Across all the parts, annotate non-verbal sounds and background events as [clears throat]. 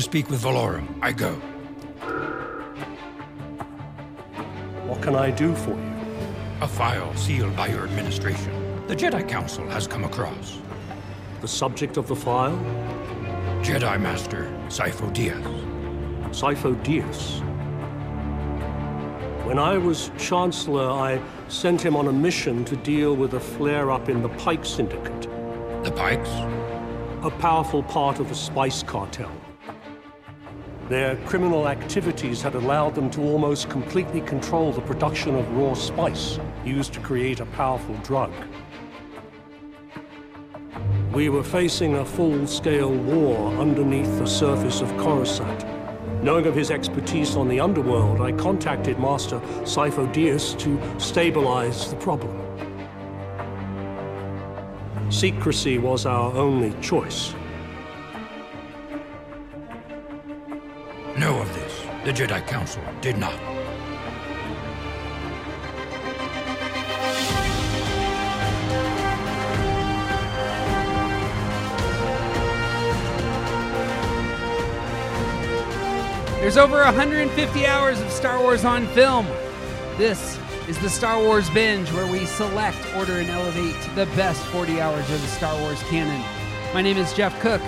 To speak with Valorum, I go. What can I do for you? A file sealed by your administration. The Jedi Council has come across. The subject of the file? Jedi Master Sifo Dyas. Sifo Dyas. When I was Chancellor, I sent him on a mission to deal with a flare up in the Pyke Syndicate. The Pykes? A powerful part of the spice cartel. Their criminal activities had allowed them to almost completely control the production of raw spice used to create a powerful drug. We were facing a full scale war underneath the surface of Coruscant. Knowing of his expertise on the underworld, I contacted Master Dyas to stabilize the problem. Secrecy was our only choice. The Jedi Council did not. There's over 150 hours of Star Wars on film. This is the Star Wars Binge, where we select, order, and elevate the best 40 hours of the Star Wars canon. My name is Jeff Cook.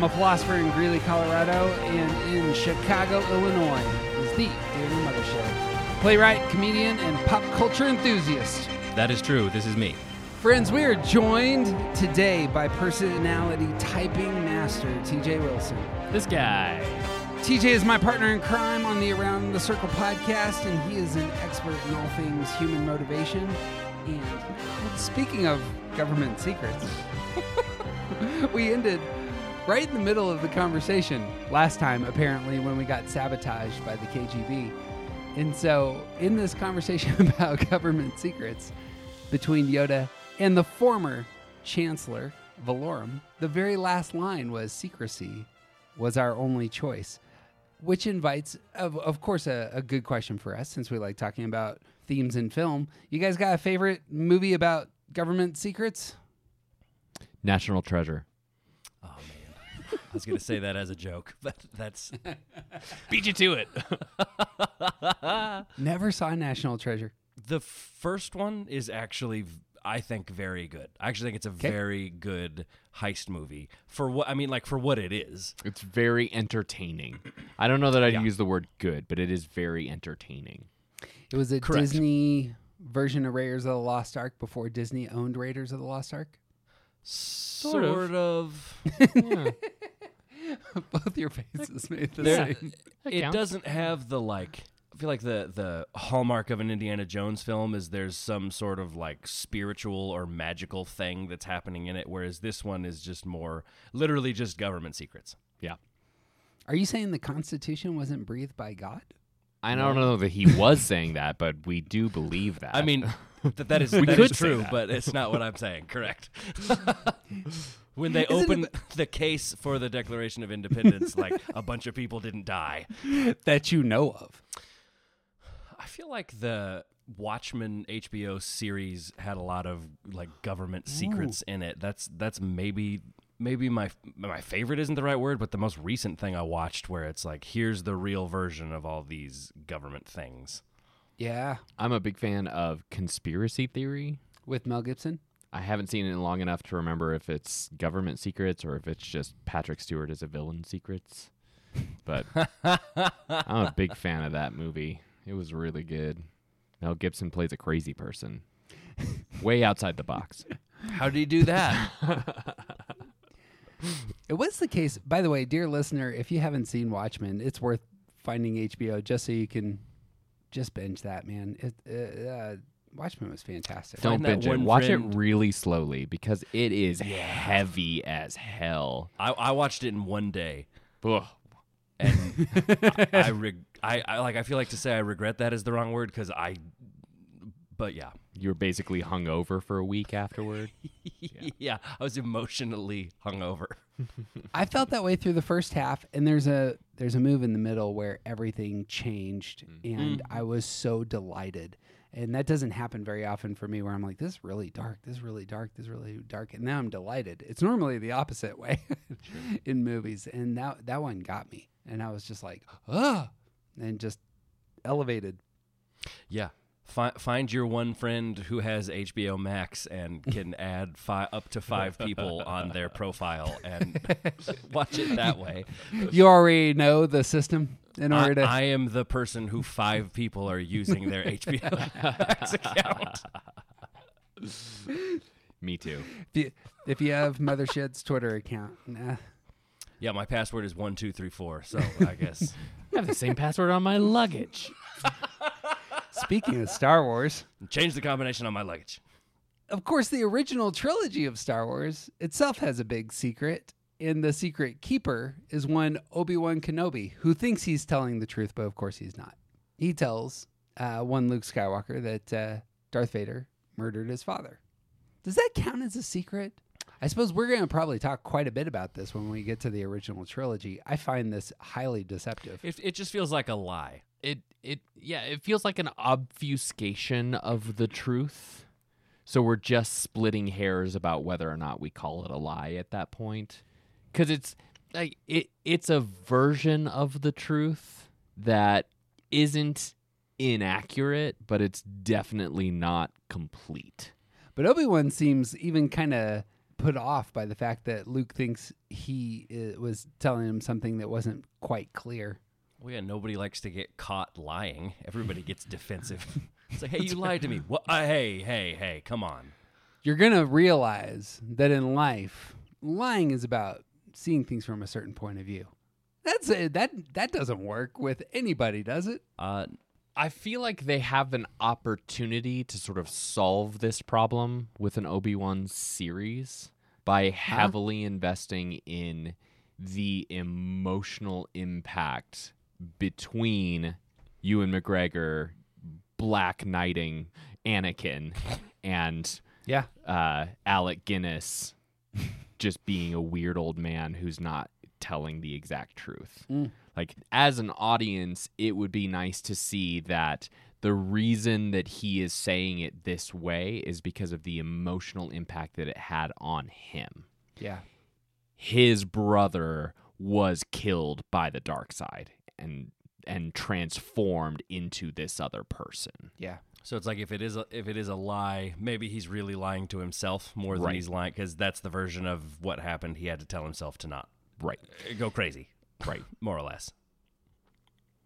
I'm a philosopher in Greeley, Colorado, and in Chicago, Illinois is the Daniel Mothershed. Playwright, comedian, and pop culture enthusiast. That is true. This is me. Friends, we are joined today by personality typing master TJ Wilson. This guy. TJ is my partner in crime on the Around the Circle podcast, and he is an expert in all things human motivation. And speaking of government secrets, [laughs] we ended right in the middle of the conversation last time, apparently, when we got sabotaged by the KGB. And so, in this conversation [laughs] about government secrets between Yoda and the former Chancellor, Valorum, the very last line was secrecy was our only choice which invites, of, of course, a, a good question for us since we like talking about themes in film. You guys got a favorite movie about government secrets? National Treasure. Man, I was gonna say that as a joke, [laughs] but that's [laughs] Beat you to it. [laughs] Never saw National Treasure. the first one is actually I think very good. I actually think it's a very good heist movie for what I mean, like for what it is. It's very entertaining. I don't know that I'd use the word good, but it is very entertaining. It was a Correct. Disney version of Raiders of the Lost Ark before Disney owned Raiders of the Lost Ark. Sort, of. of. [laughs] Both your faces made the There- same. it counts. doesn't have the like. I feel like the the hallmark of an Indiana Jones film is there's some sort of like spiritual or magical thing that's happening in it, whereas this one is just more literally just government secrets. Yeah. Are you saying the Constitution wasn't breathed by God? I don't know that he was saying that, but we do believe that. I mean, that that is [laughs] We that could is say true, that. but it's not what I'm saying. Correct. [laughs] when they Isn't it open [laughs] the case for the Declaration of Independence, like a bunch of people didn't die. [laughs] That you know of. I feel like the Watchmen HBO series had a lot of like government secrets in it. That's that's maybe maybe my my favorite isn't the right word, but the most recent thing I watched where it's like here's the real version of all these government things. Yeah, I'm a big fan of conspiracy theory. with Mel Gibson. I haven't seen it long enough to remember if it's government secrets or if it's just Patrick Stewart as a villain secrets. But I'm a big [laughs] fan of that movie. It was really good. Mel Gibson plays a crazy person. Way outside the box. How did he do that? [laughs] It was the case, by the way, dear listener, if you haven't seen Watchmen, it's worth finding HBO just so you can just binge that, man. It, uh, uh, Watchmen was fantastic. Don't binge it. Watch friend- it really slowly because it is heavy as hell. I, I watched it in one day. Ugh. and [laughs] I, I, reg- I, I like I feel like to say I regret that is the wrong word because I, but yeah, You were basically hungover for a week afterward. [laughs] yeah. I was emotionally hungover. [laughs] I felt that way through the first half, and there's a there's a move in the middle where everything changed, mm. and mm. I was so delighted. And that doesn't happen very often for me where I'm like, this is really dark, this is really dark, this is really dark. And now I'm delighted. It's normally the opposite way [laughs] in movies. And that, that one got me. And I was just like, ah, and just elevated. Yeah. Fi- find your one friend who has HBO Max and can [laughs] add fi- up to five people on their profile and [laughs] watch it that way. You already know the system in I, order to. I am the person who five people are using their HBO [laughs] Max account. Me too. if, you, if you have Mothershed's Twitter account, nah. Yeah, my password is one two three four. So I guess I have the same password on my luggage. Speaking of Star Wars, change the combination on my luggage. of course, the original trilogy of Star Wars itself has a big secret. And the secret keeper is one Obi Wan Kenobi, who thinks he's telling the truth, but of course he's not. He tells uh, one Luke Skywalker that uh, Darth Vader murdered his father. Does that count as a secret? I suppose we're going to probably talk quite a bit about this when we get to the original trilogy. I find this highly deceptive. It, it just feels like a lie. It it yeah, it feels like an obfuscation of the truth. So we're just splitting hairs about whether or not we call it a lie at that point. Cuz it's like it it's a version of the truth that isn't inaccurate, but it's definitely not complete. But Obi Wan seems even kind of put off by the fact that Luke thinks he uh, was telling him something that wasn't quite clear. Well, yeah, nobody likes to get caught lying. Everybody gets defensive. [laughs] It's like, hey, you lied to me. What? Uh, hey, hey, hey, come on. You're going to realize that in life, lying is about seeing things from a certain point of view. That's it. That that doesn't work with anybody, does it? Uh, I feel like they have an opportunity to sort of solve this problem with an Obi-Wan series by heavily investing in the emotional impact between Ewan McGregor black knighting Anakin and Yeah. uh, Alec Guinness just being a weird old man who's not telling the exact truth. Mm. Like, as an audience, it would be nice to see that the reason that he is saying it this way is because of the emotional impact that it had on him. Yeah. His brother was killed by the dark side and and transformed into this other person. Yeah. so it's like if it is a, if it is a lie, maybe he's really lying to himself more than Right. he's lying because that's the version of what happened. He had to tell himself to not Right. go crazy, right? [laughs] More or less.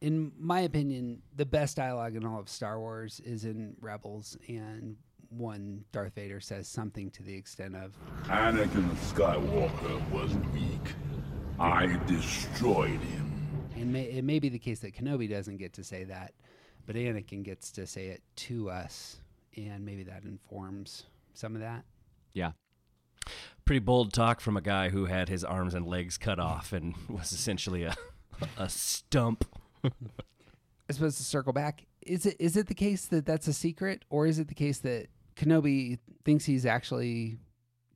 In my opinion, the best dialogue in all of Star Wars is in Rebels, and one Darth Vader says something to the extent of, Anakin Skywalker was weak. I destroyed him. And may, it may be the case that Kenobi doesn't get to say that, but Anakin gets to say it to us, and maybe that informs some of that. Yeah. Pretty bold talk from a guy who had his arms and legs cut off and [laughs] was essentially a a stump. [laughs] I suppose to circle back, is it is it the case that that's a secret, or is it the case that Kenobi thinks he's actually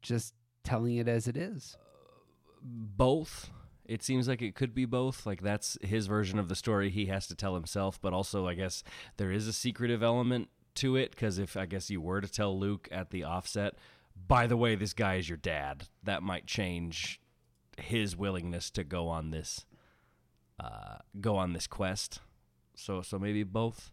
just telling it as it is? Uh, both. It seems like it could be both. Like that's his version of the story he has to tell himself, but also I guess there is a secretive element to it because if I guess you were to tell Luke at the offset, by the way, this guy is your dad, that might change his willingness to go on this uh, go on this quest. So so maybe both.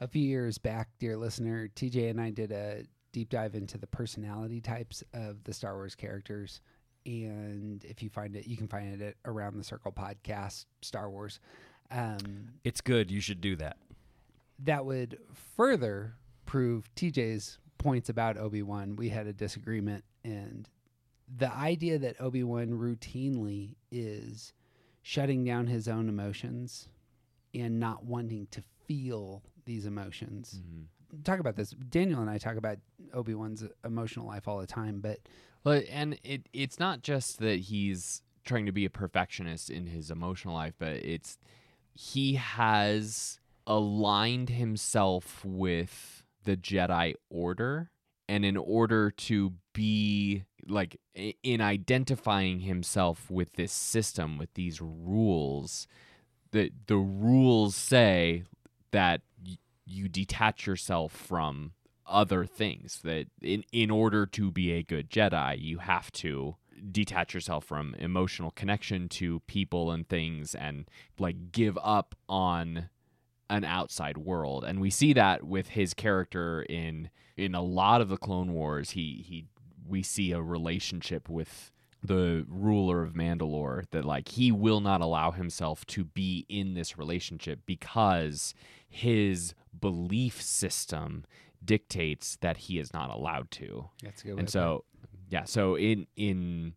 A few years back, dear listener, TJ and I did a deep dive into the personality types of the Star Wars characters. And if you find it, you can find it at Around the Circle podcast, Star Wars. Um, It's good. You should do that. that would further prove TJ's points about Obi Wan. We had a disagreement, and the idea that Obi Wan routinely is shutting down his own emotions and not wanting to feel these emotions. Talk about this. Daniel and I talk about Obi Wan's emotional life all the time, but Well, and it it's not just that he's trying to be a perfectionist in his emotional life, but it's he has aligned himself with the Jedi Order, and in order to be like in identifying himself with this system, with these rules, the the rules say that you detach yourself from other things that in in order to be a good Jedi, you have to detach yourself from emotional connection to people and things and like give up on an outside world. And we see that with his character in in a lot of the Clone Wars. He he we see a relationship with the ruler of Mandalore that like he will not allow himself to be in this relationship because his belief system dictates that he is not allowed to. That's a good. And so yeah, so in in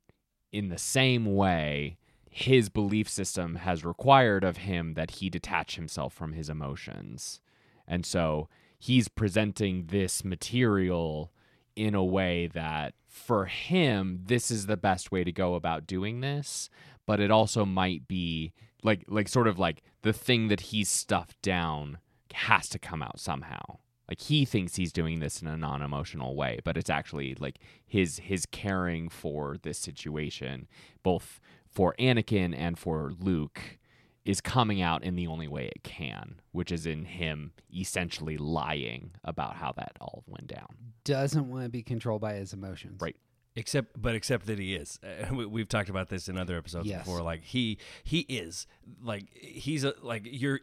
in the same way his belief system has required of him that he detach himself from his emotions. And so he's presenting this material in a way that for him this is the best way to go about doing this, but it also might be like like sort of like the thing that he's stuffed down has to come out somehow. Like he thinks he's doing this in a non-emotional way, but it's actually like his his caring for this situation, both for Anakin and for Luke, is coming out in the only way it can, which is in him essentially lying about how that all went down. doesn't want to be controlled by his emotions. Right. Except, but except that he is. Uh, we, we've talked about this in other episodes Yes. before. Like he, he is like he's a like you're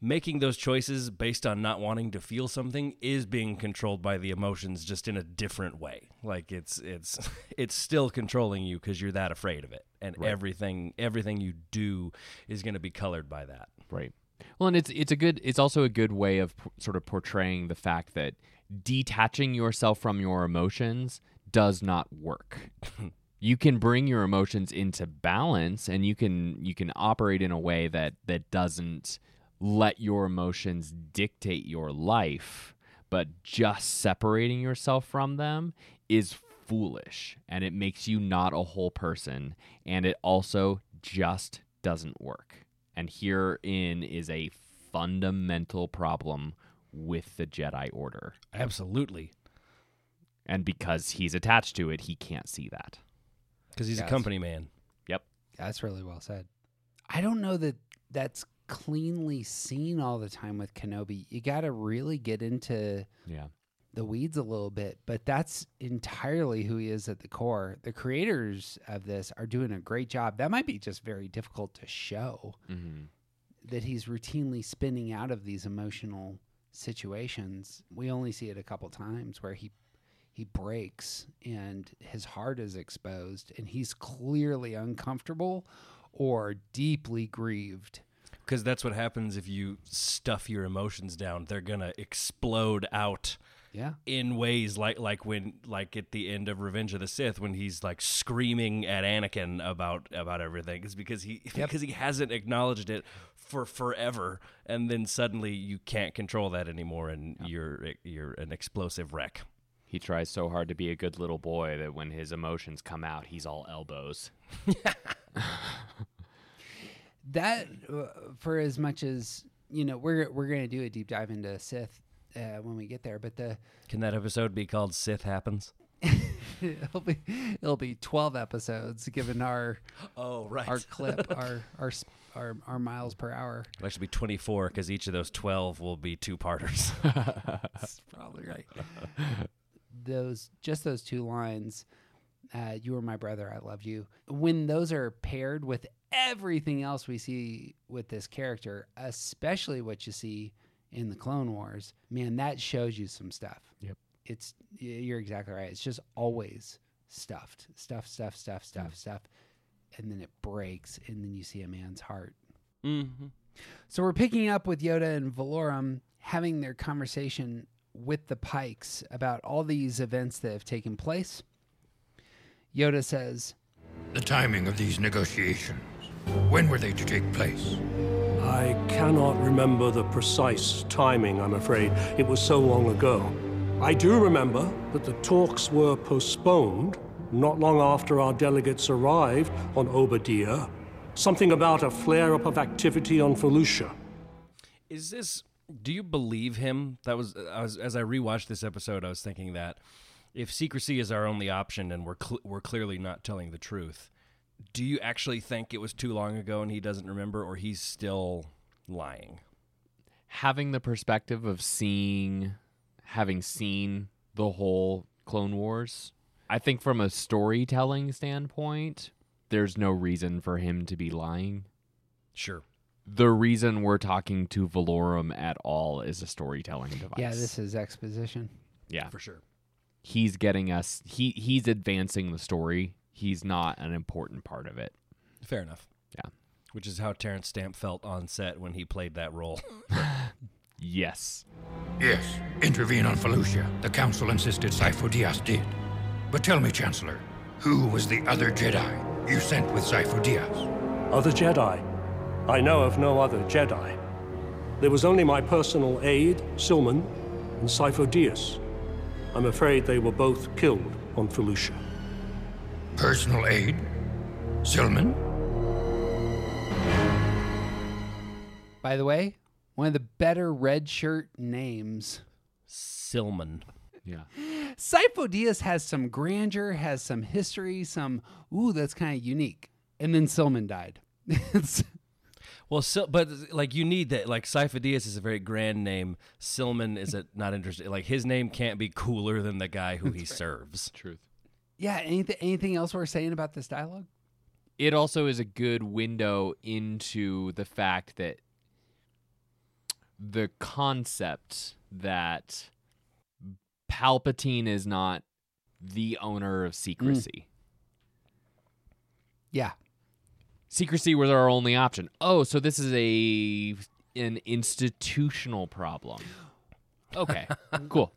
making those choices based on not wanting to feel something is being controlled by the emotions, just in a different way. Like it's it's [laughs] it's still controlling you because you're that afraid of it, and everything everything you do is going to be colored by that. Right. Well, and it's it's a good it's also a good way of p- sort of portraying the fact that detaching yourself from your emotions does not work. [laughs] you can bring your emotions into balance and you can you can operate in a way that that doesn't let your emotions dictate your life, but just separating yourself from them is foolish and it makes you not a whole person and it also just doesn't work. And herein is a fundamental problem with the Jedi Order. Absolutely, And because he's attached to it, he can't see that. because he's Yes. a company man. Yep. That's really well said. I don't know that that's cleanly seen all the time with Kenobi. You got to really get into Yeah. the weeds a little bit, but that's entirely who he is at the core. The creators of this are doing a great job. That might be just very difficult to show Mm-hmm. that he's routinely spinning out of these emotional situations. We only see it a couple times where he he breaks and his heart is exposed and he's clearly uncomfortable or deeply grieved. Because that's what happens if you stuff your emotions down. They're gonna explode out Yeah. in ways like like when like at the end of Revenge of the Sith when he's like screaming at Anakin about about everything. It's because he [laughs] because he hasn't acknowledged it for forever, and then suddenly you can't control that anymore, and you're you're an explosive wreck. He tries so hard to be a good little boy that when his emotions come out, he's all elbows. [laughs] That uh, for as much as you know, we're we're going to do a deep dive into Sith uh, when we get there, but the Can that episode be called Sith Happens? [laughs] it'll be it'll be 12 episodes given our [laughs] Oh right. our clip [laughs] our our our our miles per hour It'll actually be 24 because each of those 12 will be two parters. That's probably right those just those two lines uh, you were my brother i loved you when those are paired with everything else we see with this character especially what you see in the clone wars man that shows you some stuff Yep. it's you're exactly right it's just always stuffed stuff stuff stuff stuff stuff and then it breaks and then you see a man's heart mm-hmm. so we're picking up with Yoda and Valorum having their conversation with the Pykes about all these events that have taken place. Yoda says, The timing of these negotiations. When were they to take place? I cannot remember the precise timing, I'm afraid. It was so long ago. I do remember that the talks were postponed not long after our delegates arrived on Oba Diah. Something about a flare up of activity on Felucia. Is this? Do you believe him? That was, I was as I rewatched this episode, I was thinking that if secrecy is our only option and we're cl- we're clearly not telling the truth, do you actually think it was too long ago and he doesn't remember, or he's still lying? having the perspective of seeing, having seen the whole Clone Wars, I think from a storytelling standpoint, there's no reason for him to be lying. Sure. The reason we're talking to Valorum at all is a storytelling device. Yeah, this is exposition. yeah. For sure. He's getting us. He he's advancing the story. He's not an important part of it. Fair enough. Yeah. Which is how Terence Stamp felt on set when he played that role. [laughs] Yes. Yes, intervene on Felucia. The Council insisted Sifo Dyas did. But tell me, Chancellor, who was the other Jedi you sent with Sifo Dyas? Other Jedi? I know of no other Jedi. There was only my personal aide, Silman, and Sifo Dyas. I'm afraid they were both killed on Felucia. Personal aid? Silman? By the way, one of the better red shirt names. Silman. Yeah. Sifo Dyas has some grandeur, has some history, some ooh, that's kind of unique. And then Silman died. [laughs] Well, Sil- but like you need that. Like Sifo-Dyas is a very grand name. Silman is a, not interesting. Like his name can't be cooler than the guy who he serves. Truth. Yeah, anything anything else we're saying about this dialogue? It also is a good window into the fact that the concept that Palpatine is not the owner of secrecy. Mm. Yeah. Secrecy was our only option. Oh, so this is a an institutional problem. [gasps] Okay, cool.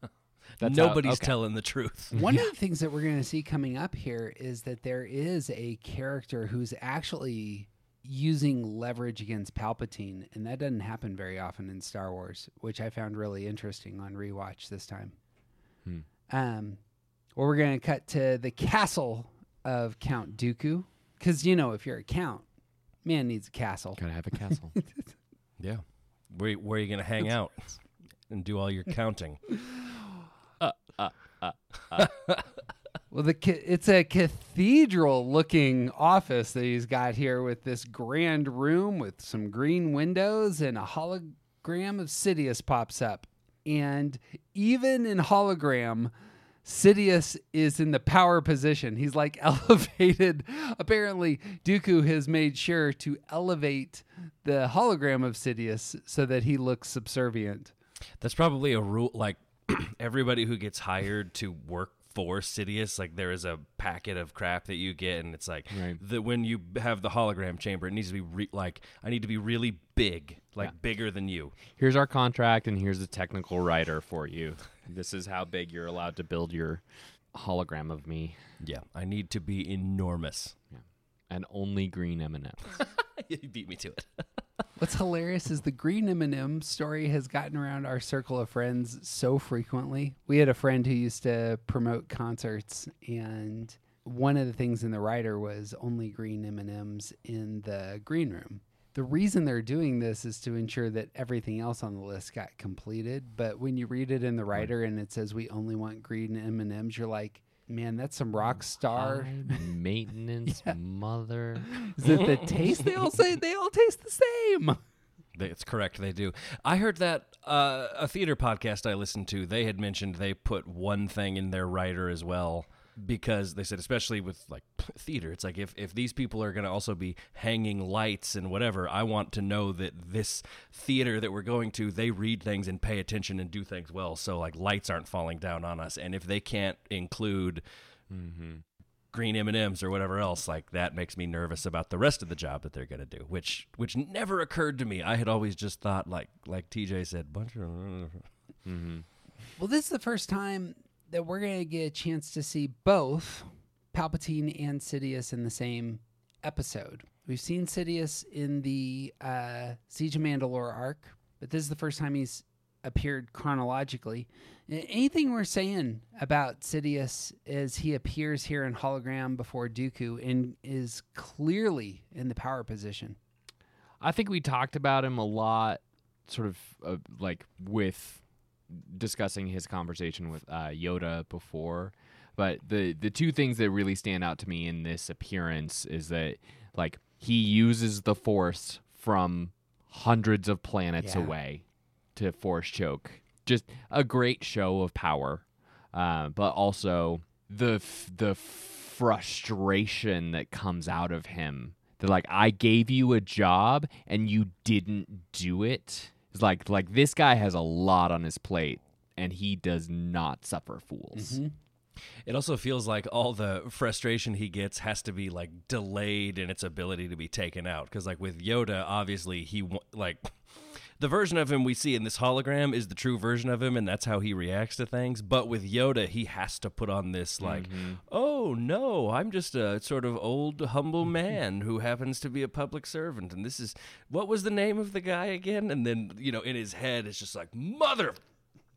That's how- Nobody's okay. telling the truth. One of the things that we're going to see coming up here is that there is a character who's actually using leverage against Palpatine, and that doesn't happen very often in Star Wars, which I found really interesting on rewatch this time. Um, well, we're going to cut to the castle of Count Dooku, because you know if you're a count, man needs a castle. Gotta have a castle. [laughs] Yeah. Where where are you gonna hang out and do all your counting? [laughs] [laughs] Well, the it's a cathedral-looking office that he's got here with this grand room with some green windows and a hologram of Sidious pops up. And even in hologram, Sidious is in the power position. He's like [laughs] elevated. Apparently, Dooku has made sure to elevate the hologram of Sidious so that he looks subservient. That's probably a rule. Like [clears throat] everybody who gets hired to work for Sidious, like there is a packet of crap that you get, and it's like Right. that when you have the hologram chamber, it needs to be re- like I need to be really big, like bigger than you. here's our contract, and here's the technical writer for you. This is how big you're allowed to build your hologram of me, Yeah, I need to be enormous. Yeah. and only green M&Ms. [laughs] you beat me to it. [laughs] What's hilarious is the green M&M story has gotten around our circle of friends so frequently. We had a friend who used to promote concerts, and one of the things in the writer was only green M&Ms in the green room. The reason they're doing this is to ensure that everything else on the list got completed. But when you read it in the writer and it says we only want green M&Ms, you're like, man, that's some rock star. High maintenance [laughs] mother. Is it the taste? They all say they all taste the same. That's correct. They do. I heard that uh, a theater podcast I listened to. They had mentioned they put one thing in their writer as well because they said, especially with like theater, it's like if if these people are going to also be hanging lights and whatever, I want to know that this theater that we're going to, they read things and pay attention and do things well. So like lights aren't falling down on us, and if they can't include. Mm-hmm. green M&Ms or whatever else like that makes me nervous about the rest of the job that they're going to do which which never occurred to me I had always just thought like like TJ said bunch of mm-hmm. Well, this is the first time that we're going to get a chance to see both Palpatine and Sidious in the same episode. We've seen Sidious in the uh, Siege of Mandalore arc, but this is the first time he's appeared chronologically. Anything we're saying about Sidious as he appears here in hologram before Dooku and is clearly in the power position? I think we talked about him a lot, sort of uh, like with discussing his conversation with uh, Yoda before. But the the two things that really stand out to me in this appearance is that like he uses the Force from hundreds of planets Yeah. away to force choke. Just a great show of power, uh, but also the f- the frustration that comes out of him. That like I gave you a job and you didn't do it. It's like like this guy has a lot on his plate and he does not suffer fools. Mm-hmm. It also feels like all the frustration he gets has to be like delayed in its ability to be taken out. Because like with Yoda, obviously he like the version of him we see in this hologram is the true version of him, and that's how he reacts to things. But with Yoda, he has to put on this like, mm-hmm. oh no, I'm just a sort of old humble mm-hmm. man who happens to be a public servant, and this is what was the name of the guy again? And then you know in his head it's just like mother.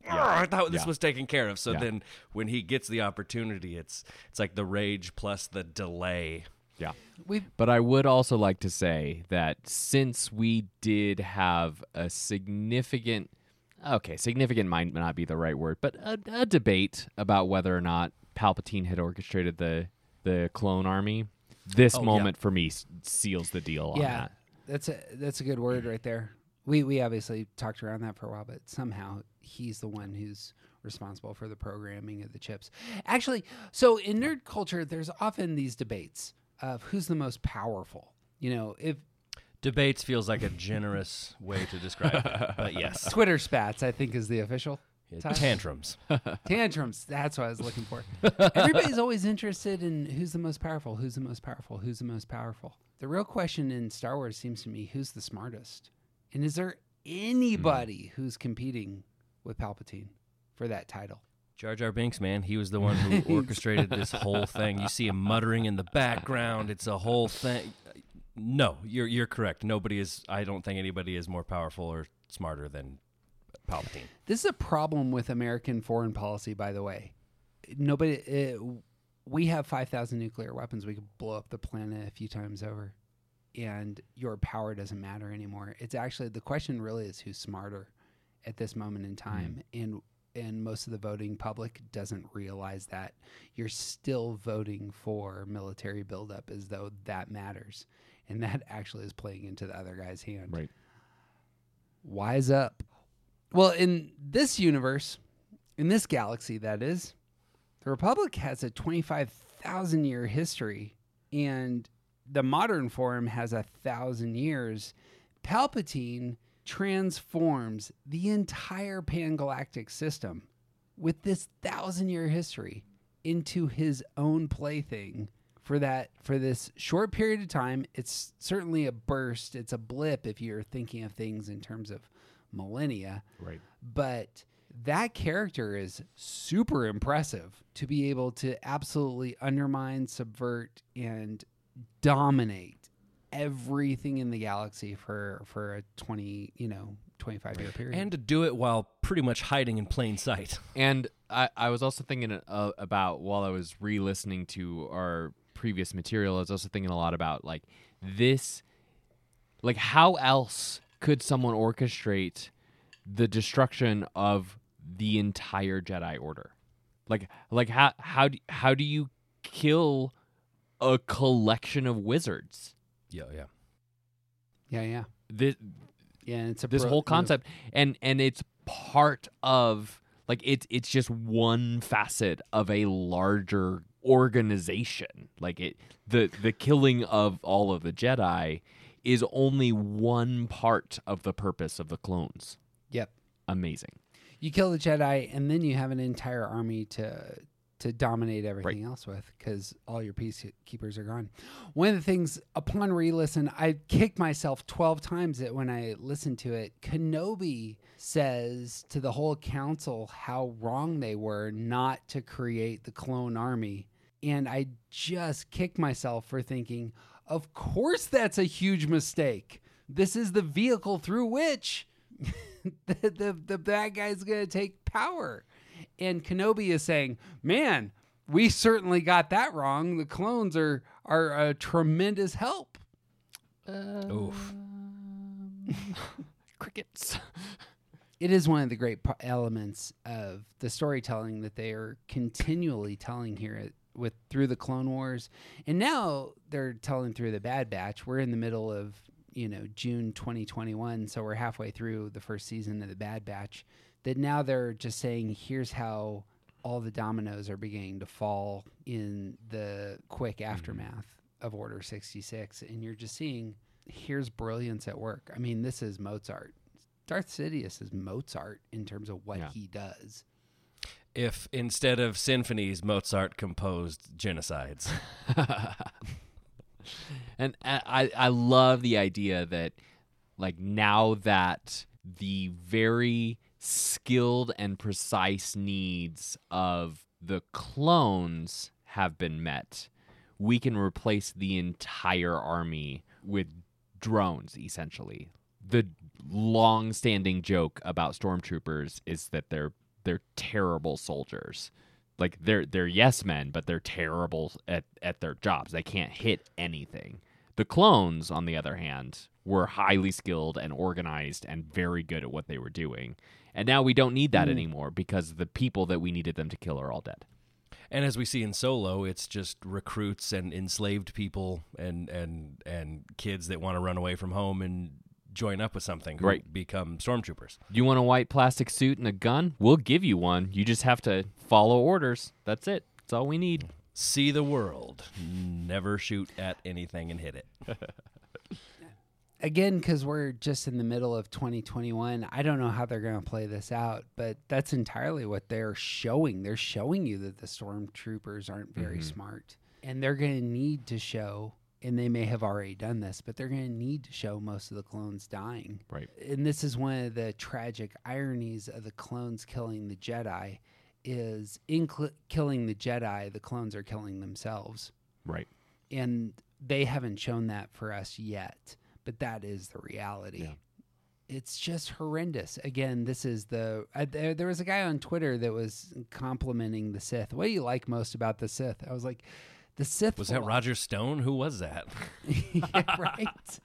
"Arr, ah, I thought this Yeah. was taken care of. So Yeah. then when he gets the opportunity, it's it's like the rage plus the delay. Yeah. We've But I would also like to say that since we did have a significant, okay, significant might not be the right word, but a, a debate about whether or not Palpatine had orchestrated the the clone army. This Oh, yeah. moment for me seals the deal on yeah, that. that's a that's a good word right there. We we obviously talked around that for a while, but somehow he's the one who's responsible for the programming of the chips. Actually, so in nerd culture, there's often these debates of who's the most powerful. You know, if Debates feels like a generous way to describe it, but [laughs] yes, Twitter spats, I think, is the official. title. tantrums. [laughs] Tantrums. That's what I was looking for. [laughs] Everybody's always interested in who's the most powerful, who's the most powerful, who's the most powerful. The real question in Star Wars seems to me who's the smartest? And is there hmm. anybody who's competing with Palpatine for that title? Jar Jar Binks, man, he was the one who [laughs] orchestrated this whole thing. You see him muttering in the background. It's a whole thing. No, you're you're correct. Nobody is. I don't think anybody is more powerful or smarter than Palpatine. This is a problem with American foreign policy, by the way. Nobody, uh, we have 5,000 nuclear weapons. We could blow up the planet a few times over, and your power doesn't matter anymore. It's actually the question really is who's smarter at this moment in time. And and most of the voting public doesn't realize that you're still voting for military buildup as though that matters. And that [laughs] actually is playing into the other guy's hand Right. wise up. Well, in this universe, in this galaxy, that is, the Republic has a 25,000 year history, and the modern form has a thousand years. Palpatine transforms the entire pangalactic system with this thousand year history into his own plaything for that for this short period of time it's certainly a burst it's a blip if you're thinking of things in terms of millennia Right. but that character is super impressive to be able to absolutely undermine subvert and dominate everything in the galaxy for for a 20 you know 25 year period And to do it while pretty much hiding in plain sight. [laughs] And I, I was also thinking uh, about while I was re-listening to our previous material, I was also thinking a lot about like this, like how else could someone orchestrate the destruction of the entire Jedi Order? Like, like how how do, how do you kill a collection of wizards? Yeah, yeah. yeah yeah. This, yeah it's a this pro- whole concept and and it's part of like it's it's just one facet of a larger organization. Like it the the killing of all of the jedi is only one part of the purpose of the clones. Yep. Amazing. You kill the Jedi, and then you have an entire army to to dominate everything else with, because all your peacekeepers are gone. One of the things, upon re-listen, I kicked myself twelve times that when I listened to it. Kenobi says to the whole council how wrong they were not to create the clone army, and I just kicked myself for thinking, of course that's a huge mistake. This is the vehicle through which [laughs] the, the the bad guy's gonna take power. And Kenobi is saying, "Man, we certainly got that wrong. The clones are are a tremendous help." Um, Oof. [laughs] crickets It is one of the great elements of the storytelling that they are continually telling here with through the Clone Wars, and now they're telling through the Bad Batch. We're in the middle of you know, June 2021. So we're halfway through the first season of the Bad Batch. That now they're just saying, here's how all the dominoes are beginning to fall in the quick hmm. aftermath of Order 66. And you're just seeing, here's brilliance at work. I mean, this is Mozart. Darth Sidious is Mozart in terms of what Yeah. he does. If instead of symphonies, Mozart composed genocides. [laughs] And I, I I love the idea that, like, now that the very skilled and precise needs of the clones have been met, we can replace the entire army with drones, essentially. The long-standing joke about stormtroopers is that they're they're terrible soldiers. Like they're they're yes men, but they're terrible at, at their jobs. They can't hit anything. The clones, on the other hand, were highly skilled and organized and very good at what they were doing. And now we don't need that hmm. anymore because the people that we needed them to kill are all dead. And as we see in Solo, it's just recruits and enslaved people and and and kids that want to run away from home and join up with something who Right. become stormtroopers. You want a white plastic suit and a gun? We'll give you one. You just have to follow orders. That's it. That's all we need. See the world. Never shoot at anything and hit it. [laughs] again because we're just in the middle of 2021 i don't know how they're going to play this out but that's entirely what they're showing. They're showing you that the stormtroopers aren't very mm-hmm. smart and they're going to need to show and they may have already done this but they're going to need to show most of the clones dying. Right. and this is one of the tragic ironies of the clones killing the jedi is in cl- killing the jedi the clones are killing themselves. Right. and they haven't shown that for us yet but that is the reality. Yeah. it's just horrendous. Again this is the uh, there, there was a guy on twitter that was complimenting the sith. What do you like most about the sith? I was like the sith Was that Roger Stone? Who was that? [laughs] yeah, right.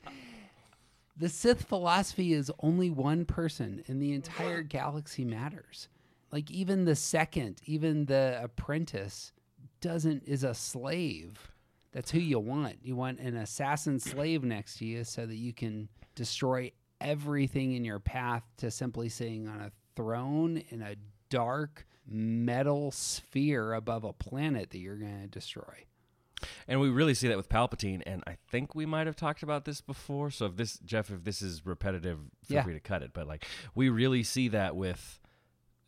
The sith philosophy is only one person and the entire galaxy matters. Like even the second even the apprentice doesn't is a slave that's who you want you want an assassin slave next to you so that you can destroy everything in your path to simply sitting on a throne in a dark metal sphere above a planet that you're going to destroy And we really see that with Palpatine, and I think we might have talked about this before. So if this, Jeff, if this is repetitive, feel Yeah. free to cut it. But like, we really see that with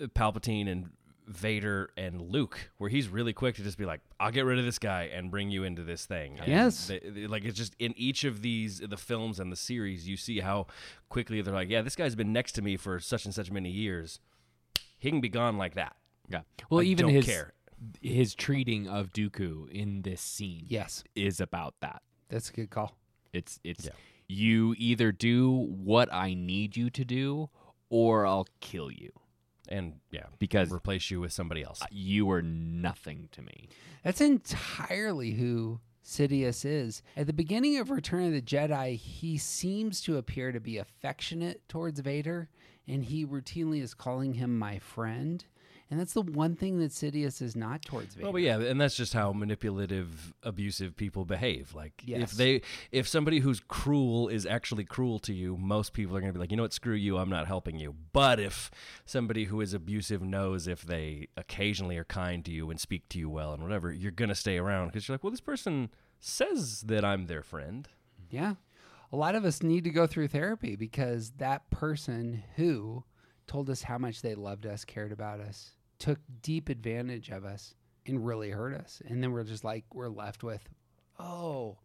Palpatine and Vader and Luke, where he's really quick to just be like, "I'll get rid of this guy and bring you into this thing." And Yes. they- they- like it's just in each of these the films and the series, you see how quickly they're like, "Yeah, this guy's been next to me for such and such many years. He can be gone like that." Yeah. Well, I even don't his care. his treating of Dooku in this scene yes is about that. that's a good call It's it's Yeah. you either do what I need you to do or I'll kill you And yeah, because replace you with somebody else. you are nothing to me. That's entirely who Sidious is. At the beginning of Return of the Jedi, he seems to appear to be affectionate towards Vader, and he routinely is calling him my friend. And that's the one thing that Sidious is not towards Vader. Well, but yeah, and that's just how manipulative, abusive people behave. Like Yes. if they, if somebody who's cruel is actually cruel to you, most people are going to be like, you know what, screw you, I'm not helping you. But if somebody who is abusive knows if they occasionally are kind to you and speak to you well and whatever, you're going to stay around because you're like, well, this person says that I'm their friend. Yeah. A lot of us need to go through therapy because that person who told us how much they loved us, cared about us, took deep advantage of us, and really hurt us. And then we're just like, we're left with, oh,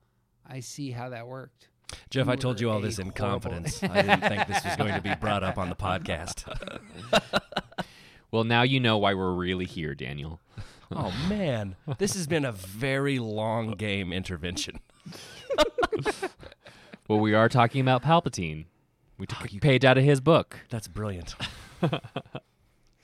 I see how that worked. Jeff, I told you all this in horrible- confidence. [laughs] I didn't think this was going to be brought up on the podcast. [laughs] Well, now you know why we're really here, Daniel. [laughs] Oh man, this has been a very long game intervention. Well, we are talking about Palpatine. We took Oh, a you- page out of his book. That's brilliant.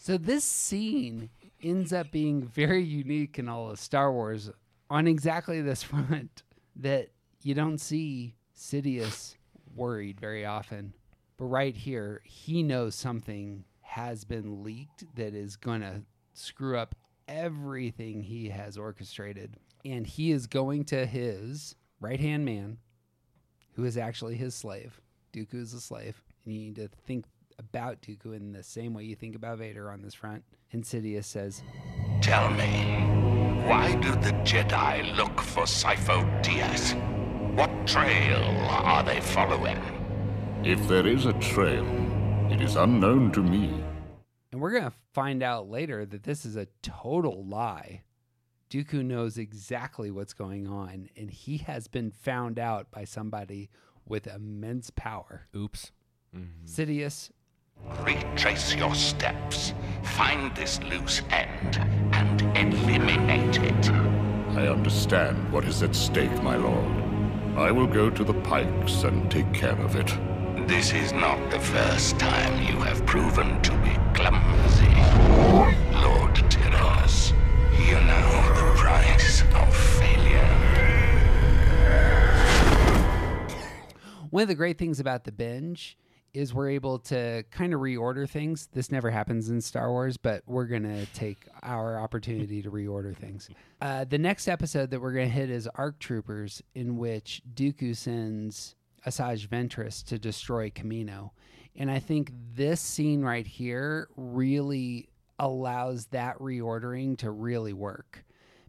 So this scene ends up being very unique in all of Star Wars on exactly this [laughs] front that you don't see Sidious worried very often. But right here, he knows something has been leaked that is going to screw up everything he has orchestrated. And he is going to his right hand man, who is actually his slave. Dooku is a slave. And you need to think about Dooku in the same way you think about Vader on this front. Insidious says, Tell me, why do the Jedi look for Sifo Dyas? What trail are they following? If there is a trail, it is unknown to me. and we're going to find out later that this is a total lie. Dooku knows exactly what's going on, and he has been found out by somebody with immense power. Oops. Mm-hmm. Sidious Retrace your steps, find this loose end, and eliminate it. I understand what is at stake, my lord. I will go to the Pykes and take care of it. This is not the first time you have proven to be clumsy. Lord Tyrannus, you know the price of failure. One of the great things about the binge is we're able to kind of reorder things. This never happens in Star Wars, but we're going to take our opportunity to reorder things. Uh, the next episode that we're going to hit is Arc Troopers, in which Dooku sends Asajj Ventress to destroy Kamino. And I think this scene right here really allows that reordering to really work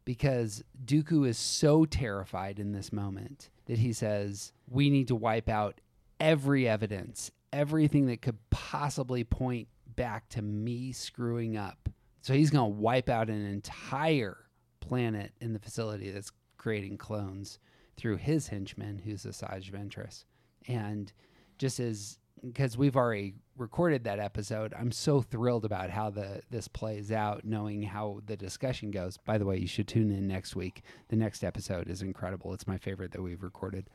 because Dooku is so terrified in this moment that he says, We need to wipe out every evidence, everything that could possibly point back to me screwing up. So he's going to wipe out an entire planet in the facility that's creating clones through his henchman, who's the Asajj Ventress. And just as because we've already recorded that episode, I'm so thrilled about how the this plays out, knowing how the discussion goes. By the way, you should tune in next week. The next episode is incredible. It's my favorite that we've recorded.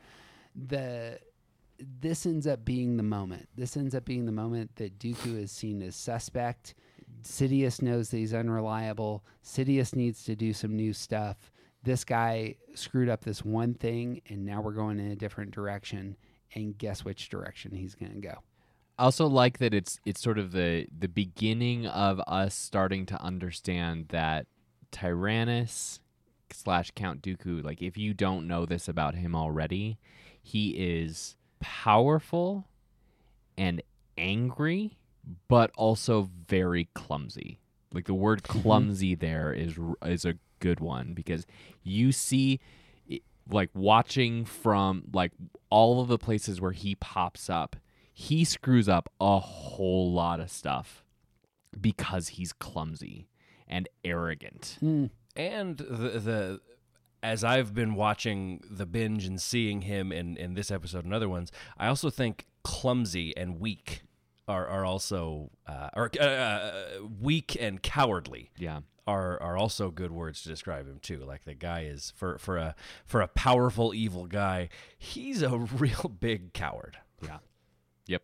The this ends up being the moment. This ends up being the moment that Dooku is seen as suspect. Sidious knows that he's unreliable. Sidious needs to do some new stuff. This guy screwed up this one thing, and now we're going in a different direction. And guess which direction he's going to go? I also like that it's it's sort of the the beginning of us starting to understand that Tyrannus slash Count Dooku, like if you don't know this about him already, he is powerful and angry, but also very clumsy. Like the word mm-hmm. clumsy there is is a good one because you see like watching from like all of the places where he pops up, he screws up a whole lot of stuff because he's clumsy and arrogant. Hmm. and the the as I've been watching the binge and seeing him in in this episode and other ones, I also think clumsy and weak are are also uh, or uh, uh, weak and cowardly. Yeah. Are, are also good words to describe him too. Like the guy is for for a for a powerful evil guy, he's a [laughs] real big coward. Yeah. Yep.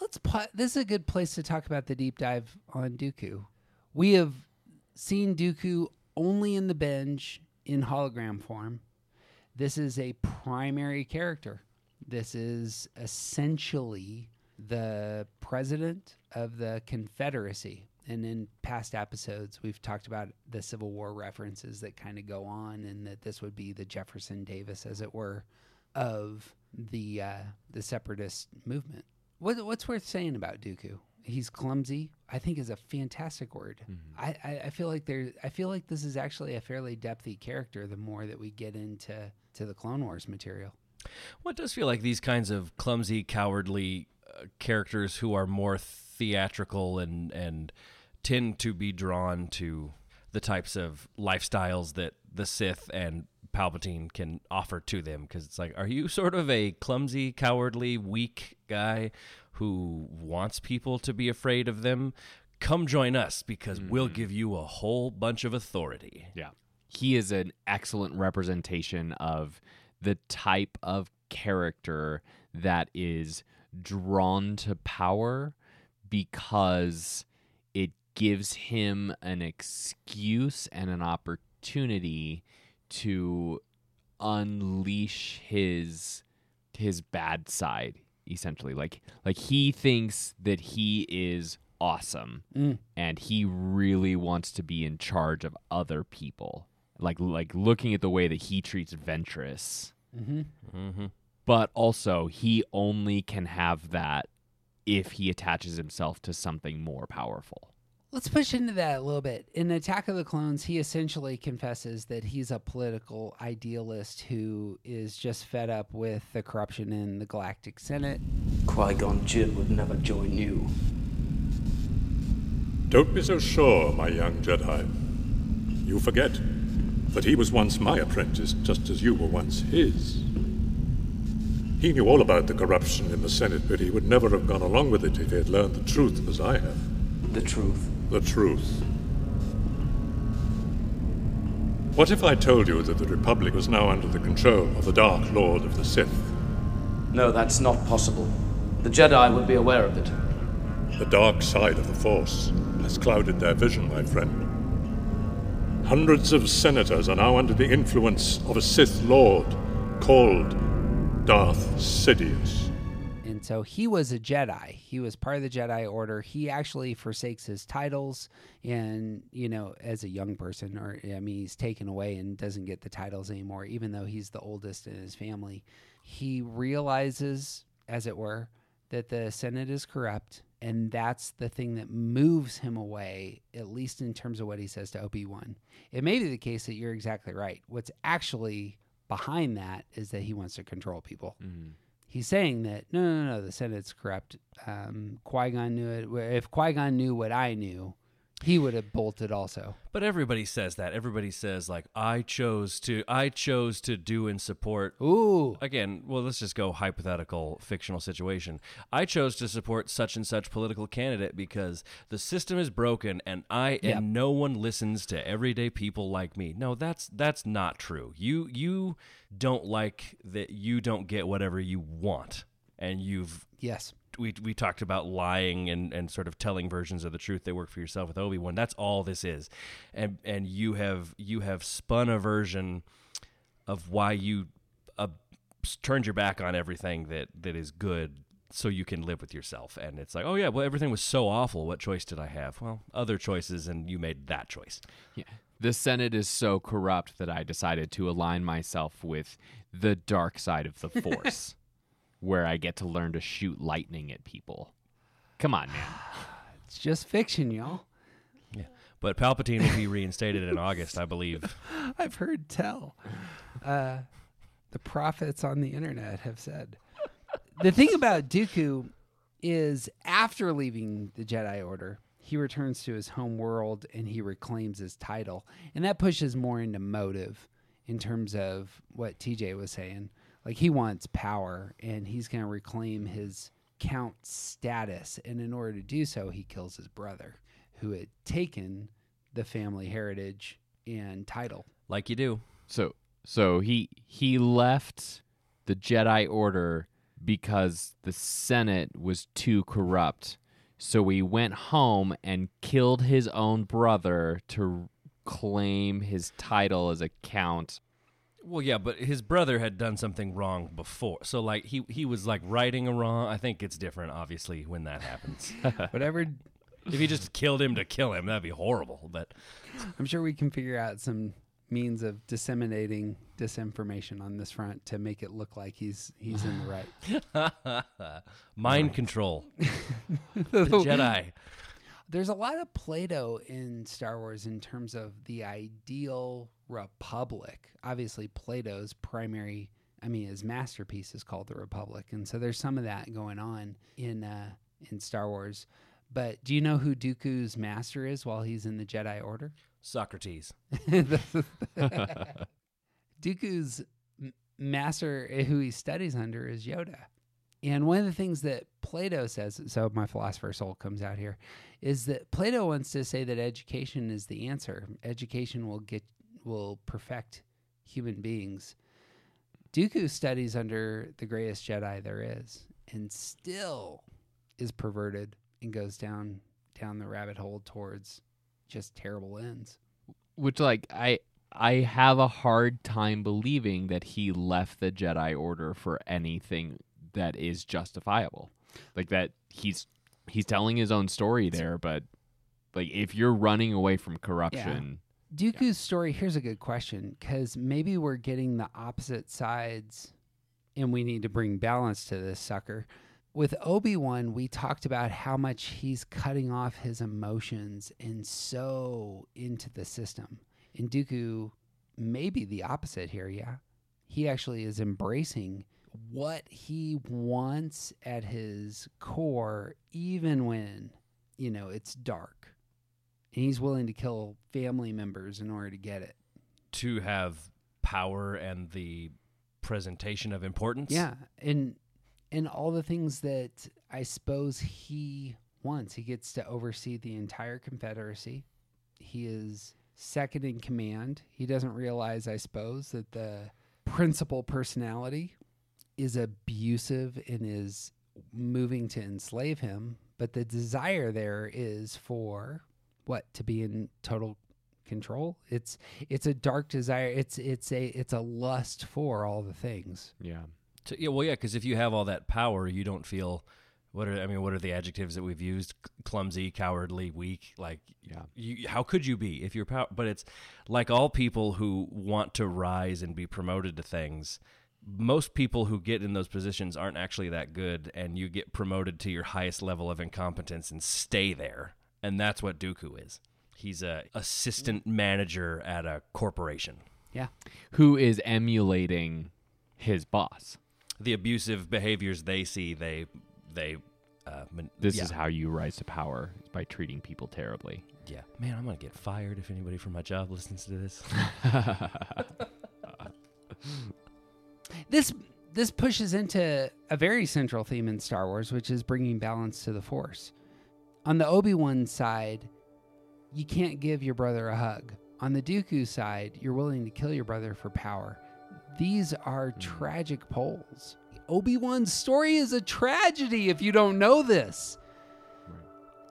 Let's put this is a good place to talk about the deep dive on Dooku. We have seen Dooku only in the binge in hologram form. This is a primary character. This is essentially the president of the Confederacy. And in past episodes, we've talked about the Civil War references that kind of go on, and that this would be the Jefferson Davis, as it were, of the uh, the separatist movement. What, what's worth saying about Dooku? He's clumsy. I think is a fantastic word. I, I, I feel like there. I feel like this is actually a fairly depthy character. The more that we get into to the Clone Wars material. Well, it does feel like these kinds of clumsy, cowardly uh, characters who are more theatrical and and tend to be drawn to the types of lifestyles that the Sith and Palpatine can offer to them. Because it's like, are you sort of a clumsy, cowardly, weak guy who wants people to be afraid of them? Come join us because we'll mm-hmm. give you a whole bunch of authority. Yeah. He is an excellent representation of the type of character that is drawn to power because it gives him an excuse and an opportunity to unleash his his bad side essentially. Like like he thinks that he is awesome mm. and he really wants to be in charge of other people. Like like looking at the way that he treats ventress. Mm-hmm. Mm-hmm. But also he only can have that if he attaches himself to something more powerful. Let's push into that a little bit. In Attack of the Clones, he essentially confesses that he's a political idealist who is just fed up with the corruption in the Galactic Senate. Qui Gon Jinn would never join you. Don't be so sure, my young Jedi. You forget that he was once my apprentice, just as you were once his. He knew all about the corruption in the Senate, but he would never have gone along with it if he had learned the truth as I have. The truth. The truth. What if I told you that the Republic was now under the control of the Dark Lord of the Sith? No, that's not possible. The Jedi would be aware of it. The dark side of the Force has clouded their vision, my friend. Hundreds of senators are now under the influence of a Sith Lord called Darth Sidious. So he was a Jedi. He was part of the Jedi Order. He actually forsakes his titles, and you know, as a young person, or I mean, he's taken away and doesn't get the titles anymore, even though he's the oldest in his family. He realizes, as it were, that the Senate is corrupt, and that's the thing that moves him away, at least in terms of what he says to Obi Wan. It may be the case that you're exactly right. What's actually behind that is that he wants to control people mm-hmm. He's saying that no, no, no, the Senate's corrupt. Um, Qui Gon knew it. If Qui Gon knew what I knew, he would have bolted also. But everybody says that. Everybody says like I chose to I chose to do and support Ooh, again, well, let's just go hypothetical fictional situation. I chose to support such and such political candidate because the system is broken and I Yep. and no one listens to everyday people like me. No, that's that's not true. You you don't like that you don't get whatever you want. And you've yes, we we talked about lying and, and sort of telling versions of the truth that work for yourself with Obi Wan. That's all this is, and and you have you have spun a version of why you uh, turned your back on everything that that is good so you can live with yourself. And it's like, oh yeah, well everything was so awful. What choice did I have? Well, other choices, and you made that choice. Yeah. The Senate is so corrupt that I decided to align myself with the dark side of the [laughs] Force, where I get to learn to shoot lightning at people. Come on, man. [sighs] it's just fiction, y'all. Yeah. But Palpatine will be reinstated in August, I believe. [laughs] I've heard tell. Uh, the prophets on the internet have said. The thing about Dooku is after leaving the Jedi Order, he returns to his home world and he reclaims his title. And that pushes more into motive in terms of what TJ was saying. Like he wants power and he's going to reclaim his count status. And in order to do so, he kills his brother who had taken the family heritage and title. Like you do. So so he he left the Jedi Order because the Senate was too corrupt. So he went home and killed his own brother to claim his title as a count. Well, yeah, but his brother had done something wrong before, so like he he was like righting a wrong. I think it's different, obviously, when that happens. [laughs] Whatever if he just killed him to kill him, that'd be horrible. But I'm sure we can figure out some means of disseminating disinformation on this front to make it look like he's he's in the right. [laughs] mind control, [laughs] the Jedi. There's a lot of Plato in Star Wars in terms of the ideal republic. Obviously, Plato's primary, I mean, his masterpiece is called the Republic, and so there's some of that going on in uh, in Star Wars. But do you know who Dooku's master is while he's in the Jedi Order? Socrates. [laughs] Dooku's master, eh, who he studies under, is Yoda. And one of the things that Plato says, so my philosopher soul comes out here, is that Plato wants to say that education is the answer. Education will get will perfect human beings. Dooku studies under the greatest Jedi there is, and still is perverted and goes down down the rabbit hole towards just terrible ends. Which like I I have a hard time believing that he left the Jedi Order for anything that is justifiable. Like that he's he's telling his own story there, but like if you're running away from corruption, Dooku's story, here's a good question because maybe we're getting the opposite sides and we need to bring balance to this sucker. With Obi Wan, we talked about how much he's cutting off his emotions and so into the system. And Dooku may be the opposite here, yeah. He actually is embracing what he wants at his core, even when, you know, it's dark. And he's willing to kill family members in order to get it. To have power and the presentation of importance. Yeah, and and all the things that I suppose he wants. He gets to oversee the entire Confederacy. He is second in command. He doesn't realize, I suppose, that the principal personality is abusive and is moving to enslave him. But the desire there is for what to be in total control. It's it's a dark desire. It's it's a it's a lust for all the things. Yeah. To, yeah, well, yeah, because if you have all that power, you don't feel. What are I mean? What are the adjectives that we've used? Clumsy, cowardly, weak. Like, Yeah. you, how could you be if you're power? But it's like all people who want to rise and be promoted to things. Most people who get in those positions aren't actually that good, and you get promoted to your highest level of incompetence and stay there. And that's what Dooku is. He's a assistant manager at a corporation. Yeah. Who is emulating his boss? The abusive behaviors they see, they they. Uh, man- This yeah. is how you rise to power is by treating people terribly. Yeah, man, I'm gonna get fired if anybody from my job listens to this. [laughs] This this pushes into a very central theme in Star Wars, which is bringing balance to the Force. On the Obi Wan side, you can't give your brother a hug. On the Dooku side, you're willing to kill your brother for power. These are hmm. tragic poles. Obi Wan's story is a tragedy if you don't know this.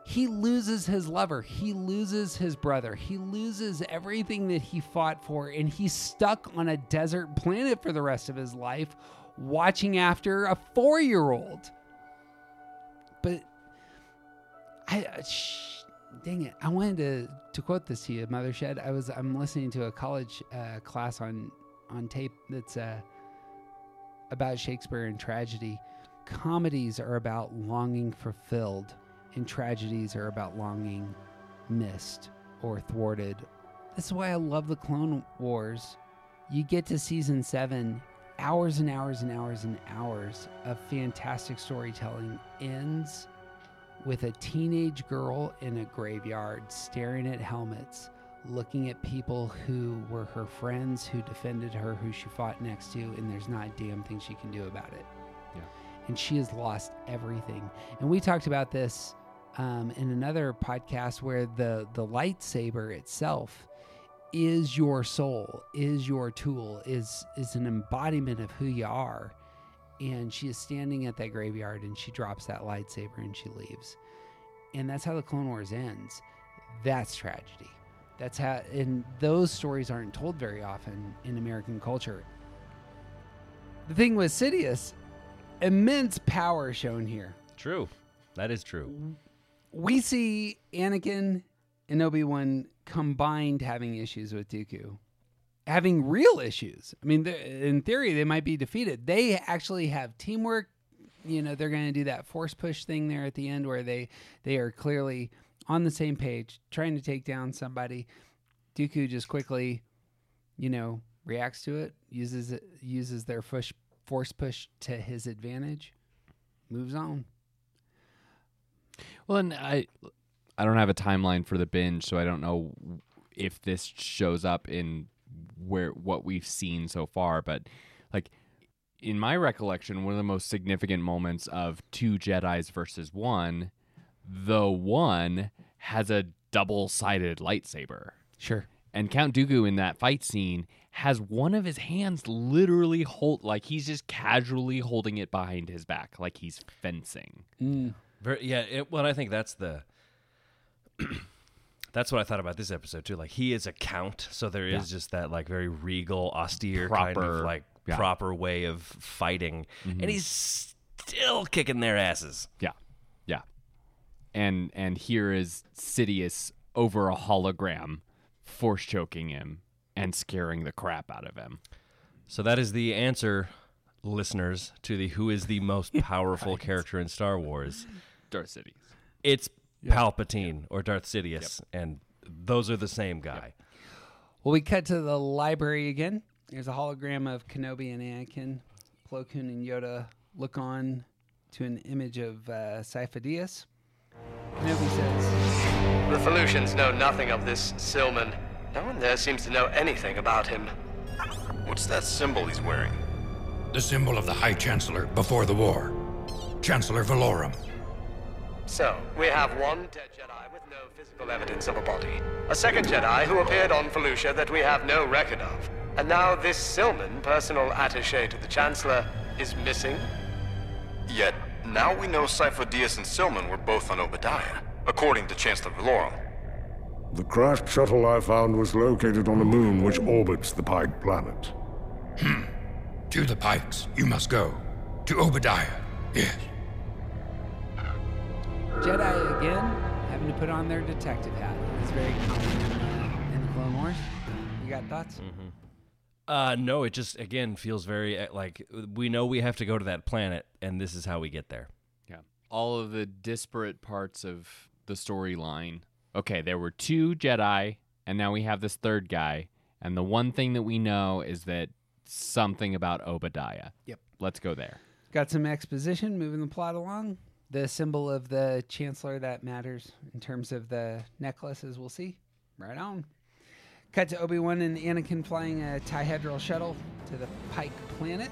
He loses his lover. He loses his brother. He loses everything that he fought for, and he's stuck on a desert planet for the rest of his life, watching after a four year old. But I, uh, dang it, I wanted to, to quote this to you, Mothershed. I was I'm listening to a college uh, class on on tape that's uh, about Shakespeare and tragedy. Comedies are about longing fulfilled, and tragedies are about longing missed or thwarted. This is why I love the Clone Wars. You get to season seven, hours and hours and hours and hours of fantastic storytelling ends with a teenage girl in a graveyard staring at helmets, looking at people who were her friends, who defended her, who she fought next to, and there's not a damn thing she can do about it. Yeah. And she has lost everything. And we talked about this um, in another podcast where the the lightsaber itself is your soul, is your tool, is is an embodiment of who you are. And she is standing at that graveyard and she drops that lightsaber and she leaves. And that's how the Clone Wars ends. That's tragedy. That's how and those stories aren't told very often in American culture. The thing with Sidious, immense power shown here true, that is true. we see Anakin and Obi Wan combined having issues with Dooku, having real issues. I mean, in theory, they might be defeated. They actually have teamwork. You know, they're going to do that force push thing there at the end, where they they are clearly on the same page, trying to take down somebody. Dooku just quickly, you know, reacts to it, uses it, uses their push, force push to his advantage, moves on. Well, and I, I don't have a timeline for the binge, so I don't know if this shows up in where what we've seen so far. But like in my recollection, one of the most significant moments of two Jedi's versus one, the one has a double-sided lightsaber. Sure. And Count Dooku in that fight scene has one of his hands literally hold like he's just casually holding it behind his back, like he's fencing. Mm. Very, yeah, it, well, I think that's the. [clears throat] that's what I thought about this episode too. Like he is a count, so there is Yeah. just that like very regal, austere kind of like yeah. proper way of fighting, mm-hmm. and he's still kicking their asses. Yeah. Yeah. And and here is Sidious over a hologram force choking him and scaring the crap out of him. So that is the answer listeners to the who is the most [laughs] powerful character in Star Wars, Darth Sidious. it's Palpatine or Darth Sidious, and those are the same guy. Well, we cut to the library again. There's a hologram of Kenobi and Anakin. Plo Koon and Yoda look on to an image of uh, Sifo Dyas. Kenobi says, The Felucians know nothing of this Silman. No one there seems to know anything about him. What's that symbol he's wearing? The symbol of the High Chancellor before the war. Chancellor Valorum. So, we have one dead Jedi with no physical evidence of a body, a second Jedi who appeared on Felucia that we have no record of, and now this Silman, personal attaché to the Chancellor, is missing? Yet, now we know Sifo Dyas and Silman were both on Oba Diah, according to Chancellor Valorum. The crashed shuttle I found was located on a moon which orbits the Pyke planet. Hmm. To the Pykes, you must go. To Oba Diah, yes. Jedi again having to put on their detective hat. It's very common in, in the Clone Wars. You got thoughts? Uh, no, it just again feels very uh, like we know we have to go to that planet, and this is how we get there. Yeah. All of the disparate parts of the storyline. Okay, there were two Jedi, and now we have this third guy. And the one thing that we know is that something about Oba Diah. Yep. Let's go there. Got some exposition moving the plot along. The symbol of the Chancellor that matters in terms of the necklace, as we'll see. Right on. Cut to Obi Wan and Anakin flying a Tihedral shuttle to the Pyke planet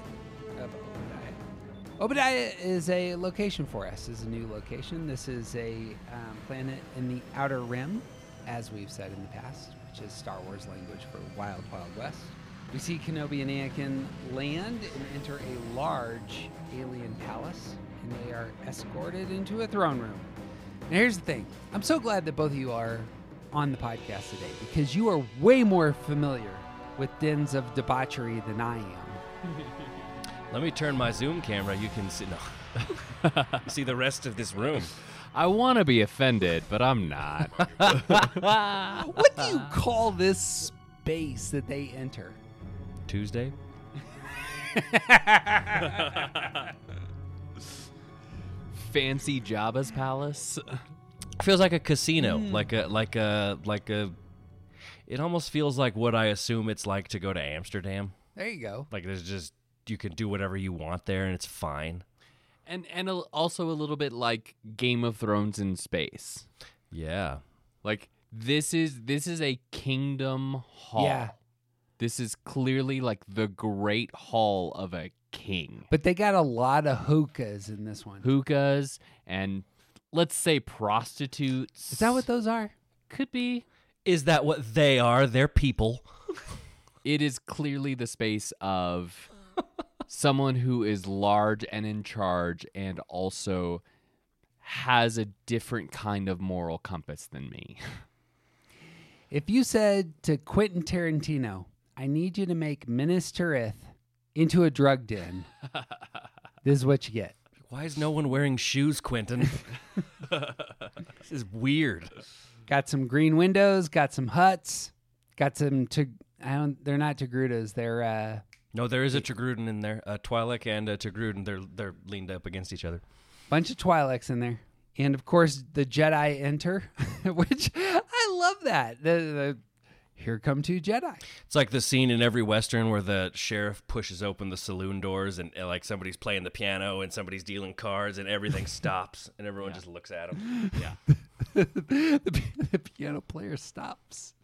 of Oba Diah. Obadiah is a location for us. Is a new location. This is a um, planet in the Outer Rim, as we've said in the past, which is Star Wars language for Wild Wild West. We see Kenobi and Anakin land and enter a large alien palace, and they are escorted into a throne room. Now, here's the thing I'm so glad that both of you are on the podcast today because you are way more familiar with dens of debauchery than I am. [laughs] Let me turn my zoom camera. You can see no. [laughs] see the rest of this room. I want to be offended, but I'm not. [laughs] what do you call this space that they enter? Tuesday. Fancy Jabba's palace. feels like a casino, Hmm. like a like a like a. It almost feels like what I assume it's like to go to Amsterdam. There you go. Like there's just you can do whatever you want there, and it's fine. And and a, also a little bit like Game of Thrones in space. Yeah. Like this is this is a kingdom hall. Yeah. This is clearly like the great hall of a king. But they got a lot of hookahs in this one. Hookahs and let's say prostitutes. Is that what those are? could be? Is that what they are? They're people. It is clearly the space of someone who is large and in charge and also has a different kind of moral compass than me. If you said to Quentin Tarantino, I need you to make Minas Tirith into a drug den, [laughs] this is what you get. Why is no one wearing shoes, Quentin? [laughs] this is weird. Got some green windows, got some Hutts, got some to I don't they're not Togrutas, they're uh No, there is a Tagruden in there. A Twi'lek and a Tagruden. They're they're leaned up against each other. bunch of Twi'leks in there. And of course the Jedi enter, [laughs] which I love that. The, the here come two Jedi. It's like the scene in every western where the sheriff pushes open the saloon doors and, uh, like somebody's playing the piano and somebody's dealing cards and everything [laughs] stops and everyone just looks at him. [laughs] Yeah. the, the piano player stops.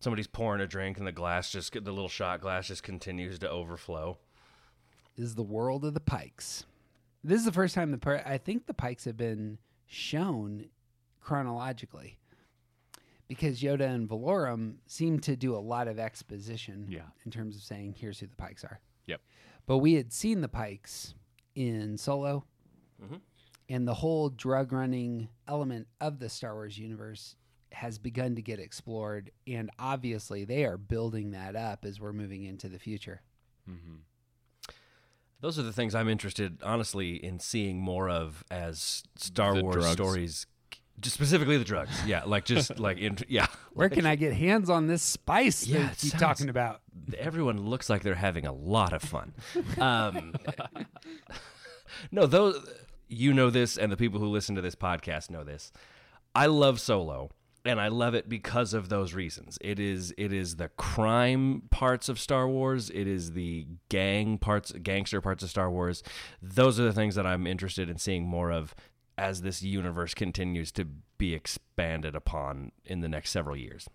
Somebody's pouring a drink and the glass just the little shot glass just continues to overflow. This is the world of the Pykes. This is the first time the I think the Pykes have been shown chronologically because Yoda and Valorum seem to do a lot of exposition Yeah. in terms of saying here's who the Pykes are. Yep. But we had seen the Pykes in Solo, mm-hmm. and the whole drug running element of the Star Wars universe has begun to get explored, and obviously they are building that up as we're moving into the future. Mm-hmm. Those are the things I'm interested, honestly, in seeing more of as Star The Wars drugs. stories Just specifically the drugs. Yeah, like just [laughs] like in, yeah. Where can I get hands on this spice Yeah, that you keep sounds- talking about? Everyone looks like they're having a lot of fun. [laughs] Um, no, those you know this, and the people who listen to this podcast know this. I love Solo, and I love it because of those reasons. It is it is the crime parts of Star Wars. It is the gang parts, gangster parts of Star Wars. Those are the things that I'm interested in seeing more of as this universe continues to be expanded upon in the next several years.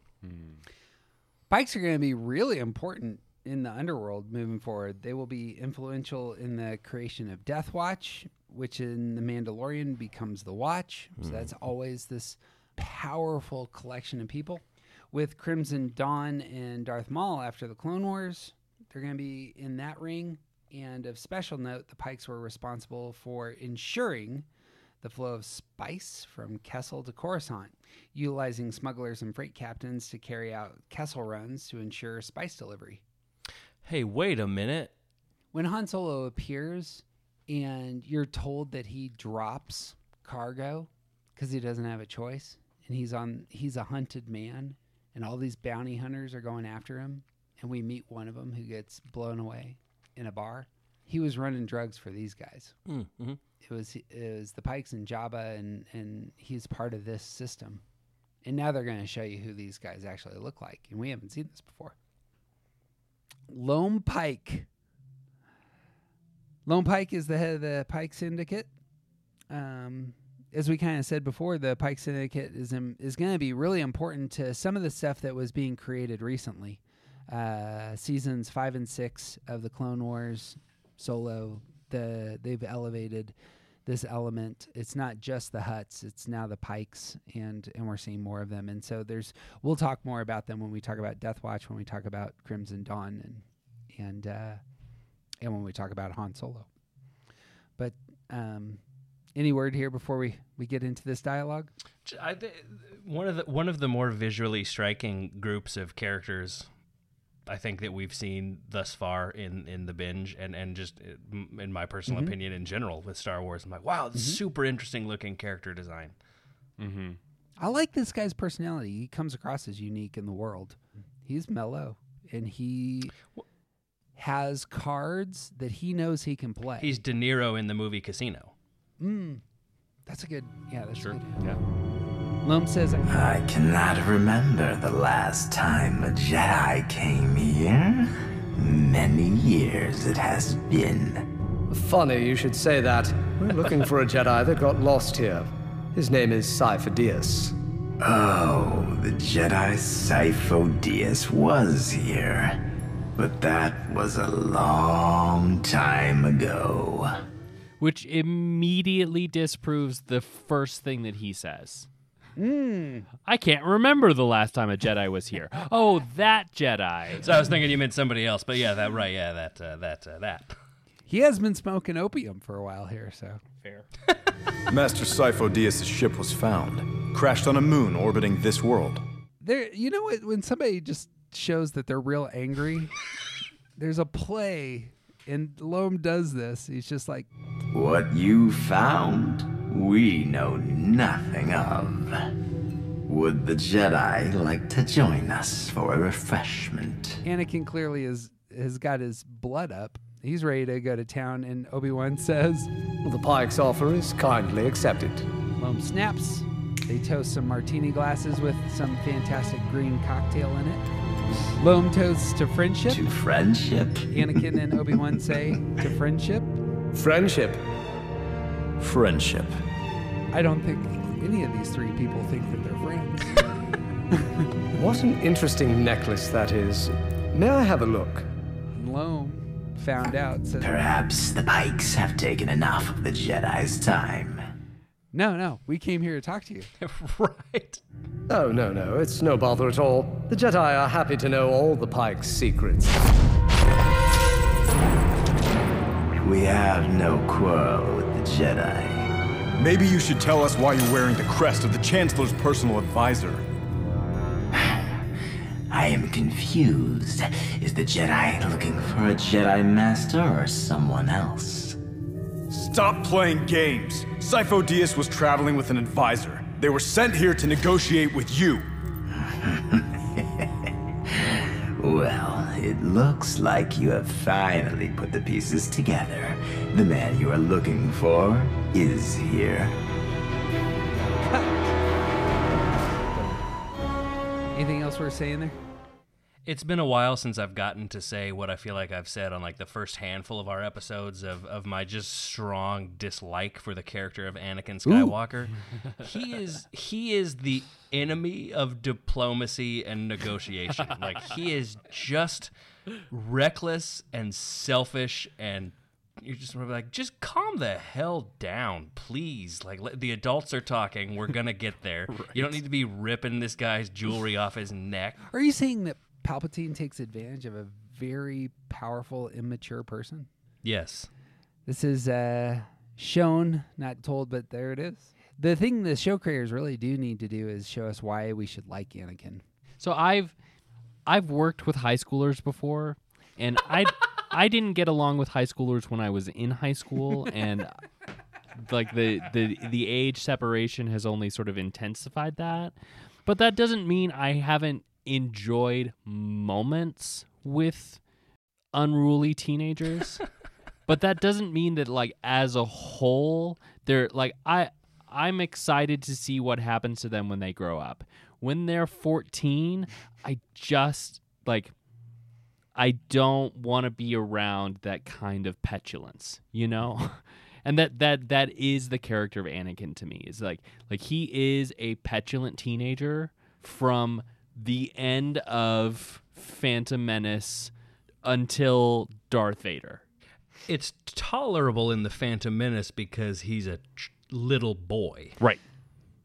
Pykes are going to be really important in the underworld moving forward. They will be influential in the creation of Death Watch, which in The Mandalorian becomes the Watch. So hmm. that's always this powerful collection of people. With Crimson Dawn and Darth Maul after the Clone Wars, they're going to be in that ring. And of special note, the Pykes were responsible for ensuring the flow of spice from Kessel to Coruscant, utilizing smugglers and freight captains to carry out Kessel runs to ensure spice delivery. Hey, wait a minute. When Han Solo appears and you're told that he drops cargo because he doesn't have a choice and he's on he's a hunted man and all these bounty hunters are going after him and we meet one of them who gets blown away in a bar. He was running drugs for these guys. Mm-hmm. It was it was the Pykes and Jabba, and and he's part of this system. And now they're going to show you who these guys actually look like, and we haven't seen this before. Lom Pyke. Lom Pyke is the head of the Pyke Syndicate. Um, as we kind of said before, the Pyke Syndicate is im- is going to be really important to some of the stuff that was being created recently. Uh, seasons five and six of the Clone Wars, Solo, the they've elevated this element. It's not just the Hutts; it's now the Pykes, and and we're seeing more of them. And so there's we'll talk more about them when we talk about Death Watch, when we talk about Crimson Dawn, and and uh, and when we talk about Han Solo. But um, any word here before we we get into this dialogue? I th- one of the one of the more visually striking groups of characters I think that we've seen thus far in, in the binge and, and just uh, in my personal Mhm. opinion in general with Star Wars. I'm like, wow, this is Mhm. super interesting looking character design. Mm-hmm. I like this guy's personality. He comes across as unique in the world. He's mellow and he has cards that he knows he can play. He's De Niro in the movie Casino. Mm, that's a good. Yeah, that's Sure. good. Yeah. Lom says, I cannot remember the last time a Jedi came here. Many years it has been. Funny you should say that. We're looking for a Jedi that got lost here. His name is Sifo Dyas. Oh, the Jedi Sifo Dyas was here. But that was a long time ago. Which immediately disproves the first thing that he says. Mm. I can't remember the last time a Jedi was here. Oh, that Jedi. So I was thinking you meant somebody else, but yeah, that right, yeah, that uh, that uh, that. he has been smoking opium for a while here, so fair. [laughs] Master Sifo Dyas' ship was found, crashed on a moon orbiting this world. there. You know what? When somebody just shows that they're real angry, [laughs] there's a play, and Lom does this. He's just like, What you found, we know nothing of. Would the Jedi like to join us for a refreshment? Anakin clearly is has got his blood up. He's ready to go to town, and Obi Wan says, The Pyke's offer is kindly accepted. Lom snaps. They toast some martini glasses with some fantastic green cocktail in it. Lom toasts to friendship. To friendship? Anakin and [laughs] Obi Wan say to friendship. Friendship. Friendship. I don't think any of these three people think that they're friends. [laughs] What an interesting necklace that is. May I have a look? Lom found out. Says, Perhaps the Pykes have taken enough of the Jedi's time. no, no, we came here to talk to you. [laughs] right. Oh, no, no, it's no bother at all. The Jedi are happy to know all the Pyke's secrets. We have no quarrel with the Jedi. Maybe you should tell us why you're wearing the crest of the Chancellor's personal advisor. [sighs] I am confused. Is the Jedi looking for a Jedi Master or someone else? Stop playing games. Sifo Dyas was traveling with an advisor. They were sent here to negotiate with you. [laughs] Well, it looks like you have finally put the pieces together. The man you are looking for is here. Anything else worth saying there? It's been a while since I've gotten to say what I feel like I've said on like the first handful of our episodes of, of my just strong dislike for the character of Anakin Skywalker. [laughs] he is he is the enemy of diplomacy and negotiation. [laughs] like he is just reckless and selfish and you're just sort of like just calm the hell down please. Like let, the adults are talking. We're gonna get there. [laughs] You don't need to be ripping this guy's jewelry off his neck. Are you saying that Palpatine takes advantage of a very powerful, immature person? yes This is uh, shown, not told, but there it is. The thing the show creators really do need to do is show us why we should like Anakin. So I've I've worked with high schoolers before, and I [laughs] I didn't get along with high schoolers when I was in high school, and like the the the age separation has only sort of intensified that. But that doesn't mean I haven't enjoyed moments with unruly teenagers. [laughs] but that doesn't mean that like as a whole they're like I I'm excited to see what happens to them when they grow up. When they're 14, I just like I don't want to be around that kind of petulance, you know? [laughs] and that that that is the character of Anakin to me. Is like like he is a petulant teenager from the end of Phantom Menace until Darth Vader. it's tolerable in the Phantom Menace because he's a ch- little boy. Right.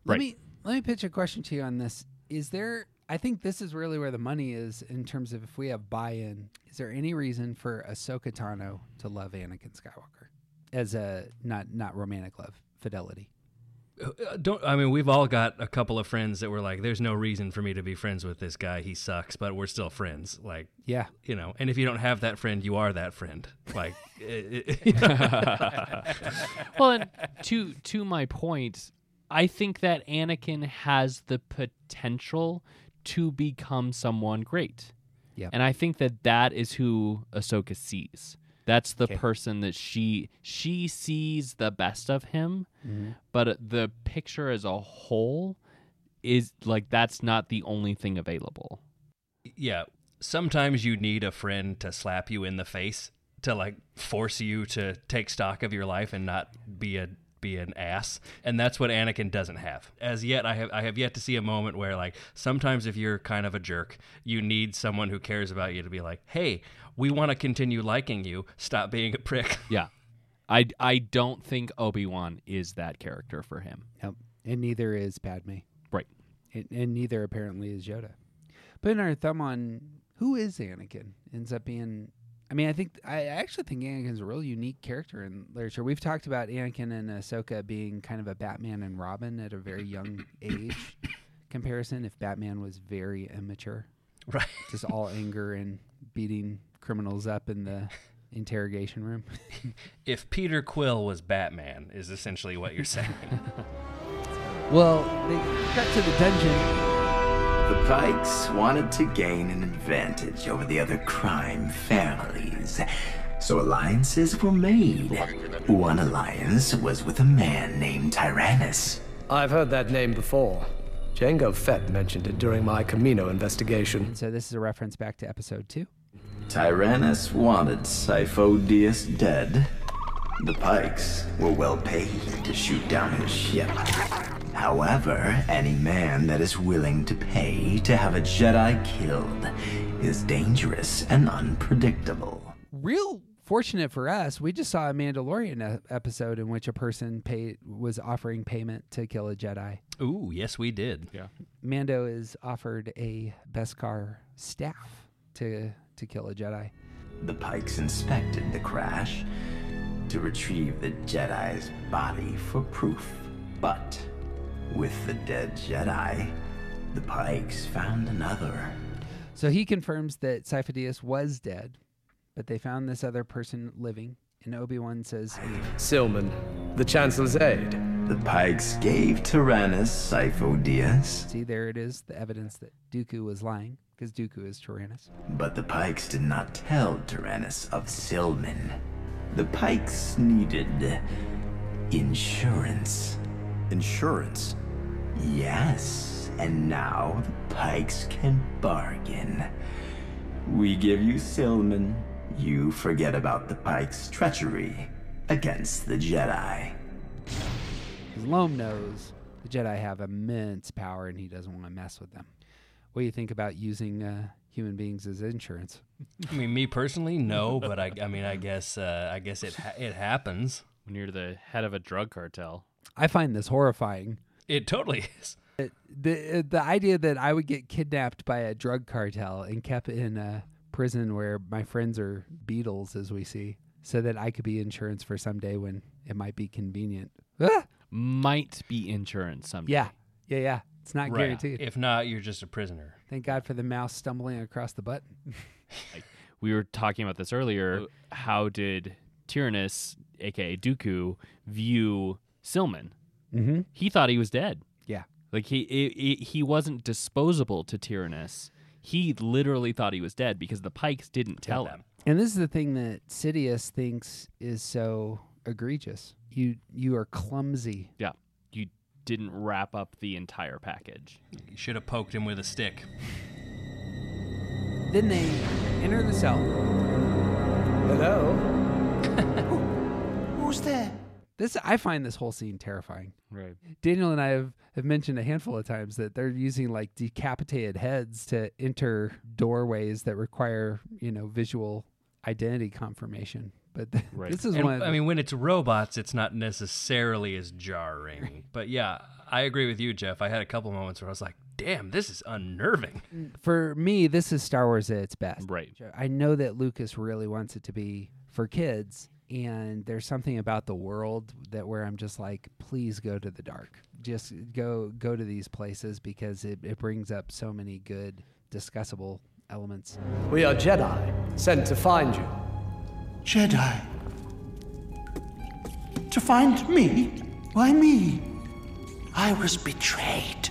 Let me let me pitch a question to you on this. Is there I think this is really where the money is in terms of if we have buy-in. Is there any reason for Ahsoka Tano to love Anakin Skywalker as a not not romantic love, fidelity? Uh, Don't I mean we've all got a couple of friends that were like, "There's no reason for me to be friends with this guy. He sucks," but we're still friends. Like, Yeah. you know. And if you don't have that friend, you are that friend. Like, it- [laughs] eh, eh, eh. well, and to to my point, I think that Anakin has the potential to become someone great. Yeah. And I think that that is who Ahsoka sees. That's the Okay. person that she she sees the best of him, Mhm. but the picture as a whole is like that's not the only thing available. yeah. Sometimes you need a friend to slap you in the face to like force you to take stock of your life and not be a be an ass. And that's what Anakin doesn't have. As yet I have I have yet to see a moment where like sometimes if you're kind of a jerk, you need someone who cares about you to be like, "Hey, we want to continue liking you. Stop being a prick." [laughs] Yeah. I I don't think Obi-Wan is that character for him. Yep. And neither is Padme. Right. And, and neither apparently is Yoda. Putting our thumb on who is Anakin ends up being. I mean, I think I actually think Anakin's a real unique character in literature. We've talked about Anakin and Ahsoka being kind of a Batman and Robin at a very young [coughs] age comparison. If Batman was very immature, Right. just all [laughs] anger and beating criminals up in the interrogation room. [laughs] if Peter Quill was Batman is essentially what you're saying. [laughs] well, they got to the dungeon. The Pykes wanted to gain an advantage over the other crime families, so alliances were made. One alliance was with a man named Tyrannus. I've heard that name before. Jango Fett mentioned it during my Kamino investigation. So this is a reference back to episode two. Tyrannus wanted Sifo Dyas dead. The Pykes were well paid to shoot down his ship. However, any man that is willing to pay to have a Jedi killed is dangerous and unpredictable. real fortunate for us, we just saw a Mandalorian episode in which a person paid was offering payment to kill a Jedi. Ooh, yes, we did. Yeah. Mando is offered a Beskar staff to to kill a Jedi. The Pykes inspected the crash to retrieve the Jedi's body for proof. But with the dead Jedi, the Pykes found another. So he confirms that Sifo-Dyas was dead, but they found this other person living. And Obi Wan says, Silman, the Chancellor's aide. The Pykes gave Tyrannus Sifo-Dyas, See, there it is, the evidence that Dooku was lying, because Dooku is Tyrannus. but the Pykes did not tell Tyrannus of Silman. The Pykes needed insurance. Insurance? Yes, and now the Pykes can bargain. We give you Silman, you forget about the Pykes' treachery against the Jedi. Because Lom knows the Jedi have immense power and he doesn't want to mess with them. What do you think about using uh, human beings as insurance? I mean, me personally, no, but I, I mean, I guess, uh, I guess it ha- it happens when you're the head of a drug cartel. I find this horrifying. It totally is. It- the the idea that I would get kidnapped by a drug cartel and kept in a prison where my friends are beetles, as we see, so that I could be insurance for someday when it might be convenient. Ah! Might be insurance someday. Yeah, yeah, yeah. It's not Right. guaranteed. If not, you're just a prisoner. Thank God for the mouse stumbling across the button. [laughs] we were talking about this earlier. How did Tyrannus, aka Dooku, view Silman? Mm-hmm. He thought he was dead. Yeah. Like he i i he wasn't disposable to Tyrannus. He literally thought he was dead because the Pykes didn't tell him. And this is the thing that Sidious thinks is so egregious. You you are clumsy. Yeah. You didn't wrap up the entire package. You should have poked him with a stick. Then they enter the cell. Hello? [laughs] Who's there? This I find this whole scene terrifying. Right. Daniel and I have, have mentioned a handful of times that they're using like decapitated heads to enter doorways that require, you know, visual identity confirmation. But [laughs] th- this is And, one I mean, when it's robots, it's not necessarily as jarring. but yeah, I agree with you, Jeff. I had a couple moments where I was like, "Damn, this is unnerving." Mm, for me, this is Star Wars at its best. Right. I know that Lucas really wants it to be for kids, and there's something about the world that where I'm just like, please go to the dark. Just go go to these places because it, it brings up so many good discussable elements. We are Jedi, sent to find you. Jedi. To find me? Why me? I was betrayed.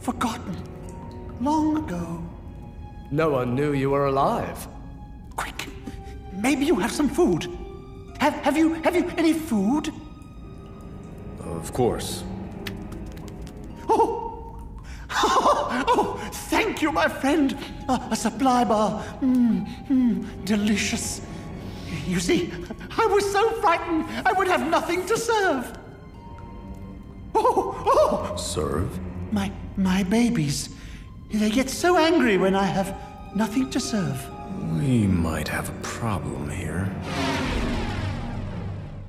Forgotten. Long ago. No one knew you were alive. Quick. Maybe you have some food. Have, have you have you any food? Of course. Oh, [laughs] oh, thank you, my friend. A, a supply bar. Mmm, mm, delicious. You see, I was so frightened I would have nothing to serve. Oh, oh, Serve? my my babies. They get so angry when I have nothing to serve. We might have a problem here.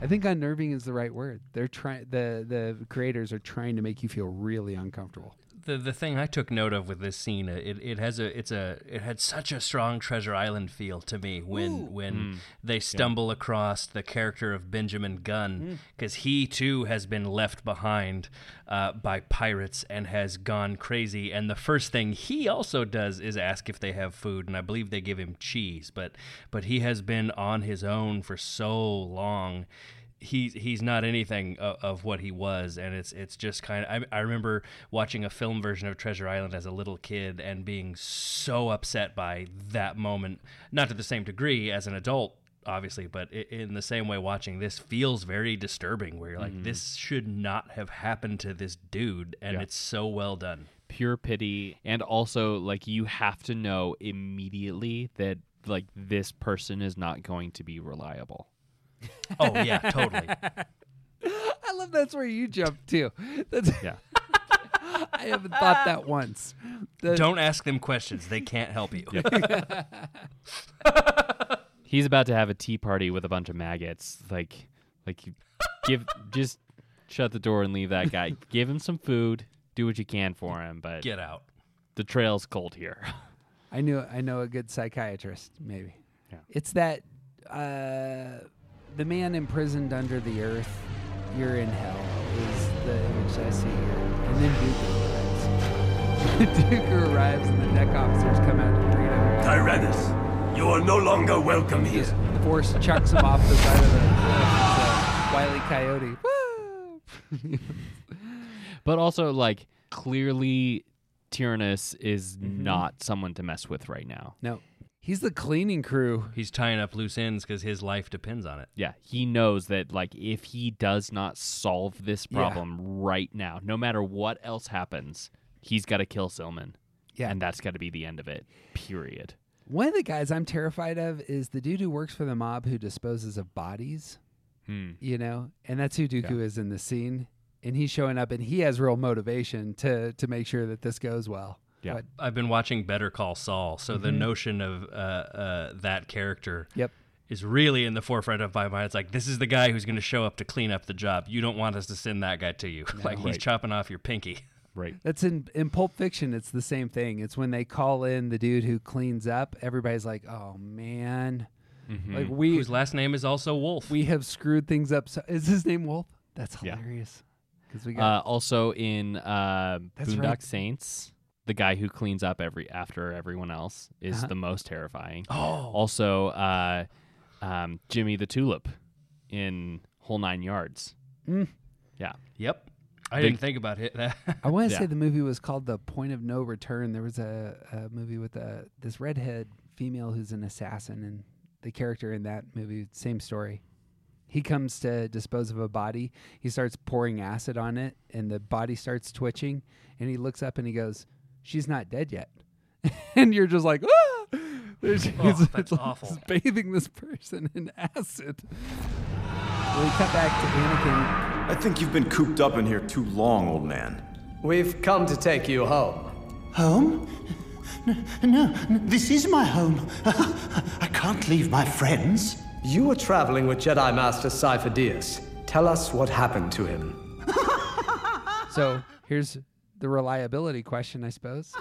I think unnerving is the right word. They're trying the the creators are trying to make you feel really uncomfortable. The the thing I took note of with this scene, uh, it, it has a it's a it had such a strong Treasure Island feel to me when when Mm. they stumble across the character of Benjamin Gunn because he too has been left behind uh, by pirates and has gone crazy. And the first thing he also does is ask if they have food, and I believe they give him cheese. But but he has been on his own for so long he's he's not anything of, of what he was and it's it's just kind of I, I remember watching a film version of treasure island as a little kid and being so upset by that moment not to the same degree as an adult obviously but in the same way watching this feels very disturbing where you're like Mhm. this should not have happened to this dude and Yeah. it's so well done Pure pity. And also, like, you have to know immediately that, like, this person is not going to be reliable. Oh yeah totally [laughs] I love that's where you jump too. That's Yeah. [laughs] I haven't thought that once. The- don't ask them questions they can't help you [laughs] He's about to have a tea party with a bunch of maggots. Like, like, you give just shut the door and leave that guy. give him some food. Do what you can for him, but get out. The trail's cold here. I knew I know a good psychiatrist, maybe. Yeah. It's that uh, the man imprisoned under the earth, you're in hell, is the image I see here. And then Dooku arrives. [laughs] Dooku arrives and the deck officers come out to greet him. Tyrannus, you are no longer welcome here. The force chucks him off the side of the cliff. It's a Wile E. Coyote. [laughs] [laughs] But also, like, clearly, Tyrannus is Mm-hmm. not someone to mess with right now. No, he's the cleaning crew. He's tying up loose ends because his life depends on it. Yeah, he knows that like if he does not solve this Yeah. problem right now, no matter what else happens, he's got to kill Silman. Yeah. and that's got to be the end of it. Period. One of the guys I'm terrified of is the dude who works for the mob who disposes of bodies. Hmm. You know, and that's who Dooku is in the scene. And he's showing up, and he has real motivation to to make sure that this goes well. Yeah. But I've been watching Better Call Saul, so the Mhm. notion of uh, uh, that character Yep. is really in the forefront of my mind. It's like this is the guy who's going to show up to clean up the job. You don't want us to send that guy to you. [laughs] like he's chopping off your pinky. [laughs] Right. That's in in Pulp Fiction. It's the same thing. It's when they call in the dude who cleans up. Everybody's like, "Oh man, Mm-hmm. like we Whose last name is also Wolf. we have screwed things up." So, is his name Wolf? That's hilarious. Because we got Uh, also in uh, Boondock right. Saints, the guy who cleans up every after everyone else is Uh-huh. the most terrifying. Oh. Also, uh, um, Jimmy the Tulip in Whole Nine Yards. Mm. Yeah. Yep. I Big- didn't think about it. That [laughs] I want to Yeah. say the movie was called The Point of No Return. There was a, a movie with a this redhead female who's an assassin, and the character in that movie, same story. He comes to dispose of a body. He starts pouring acid on it, and the body starts twitching. And he looks up and he goes, "She's not dead yet." [laughs] and you're just like, "Ah!" There's, Oh, he's- that's he's awful. [laughs] bathing this person in acid. We cut back to Anakin I think you've been cooped up in here too long, old man. We've come to take you home. Home? N- No, n- this is my home. [laughs] I can't leave my friends. You were traveling with Jedi Master Sifo Dyas. Tell us what happened to him. So here's the reliability question, I suppose.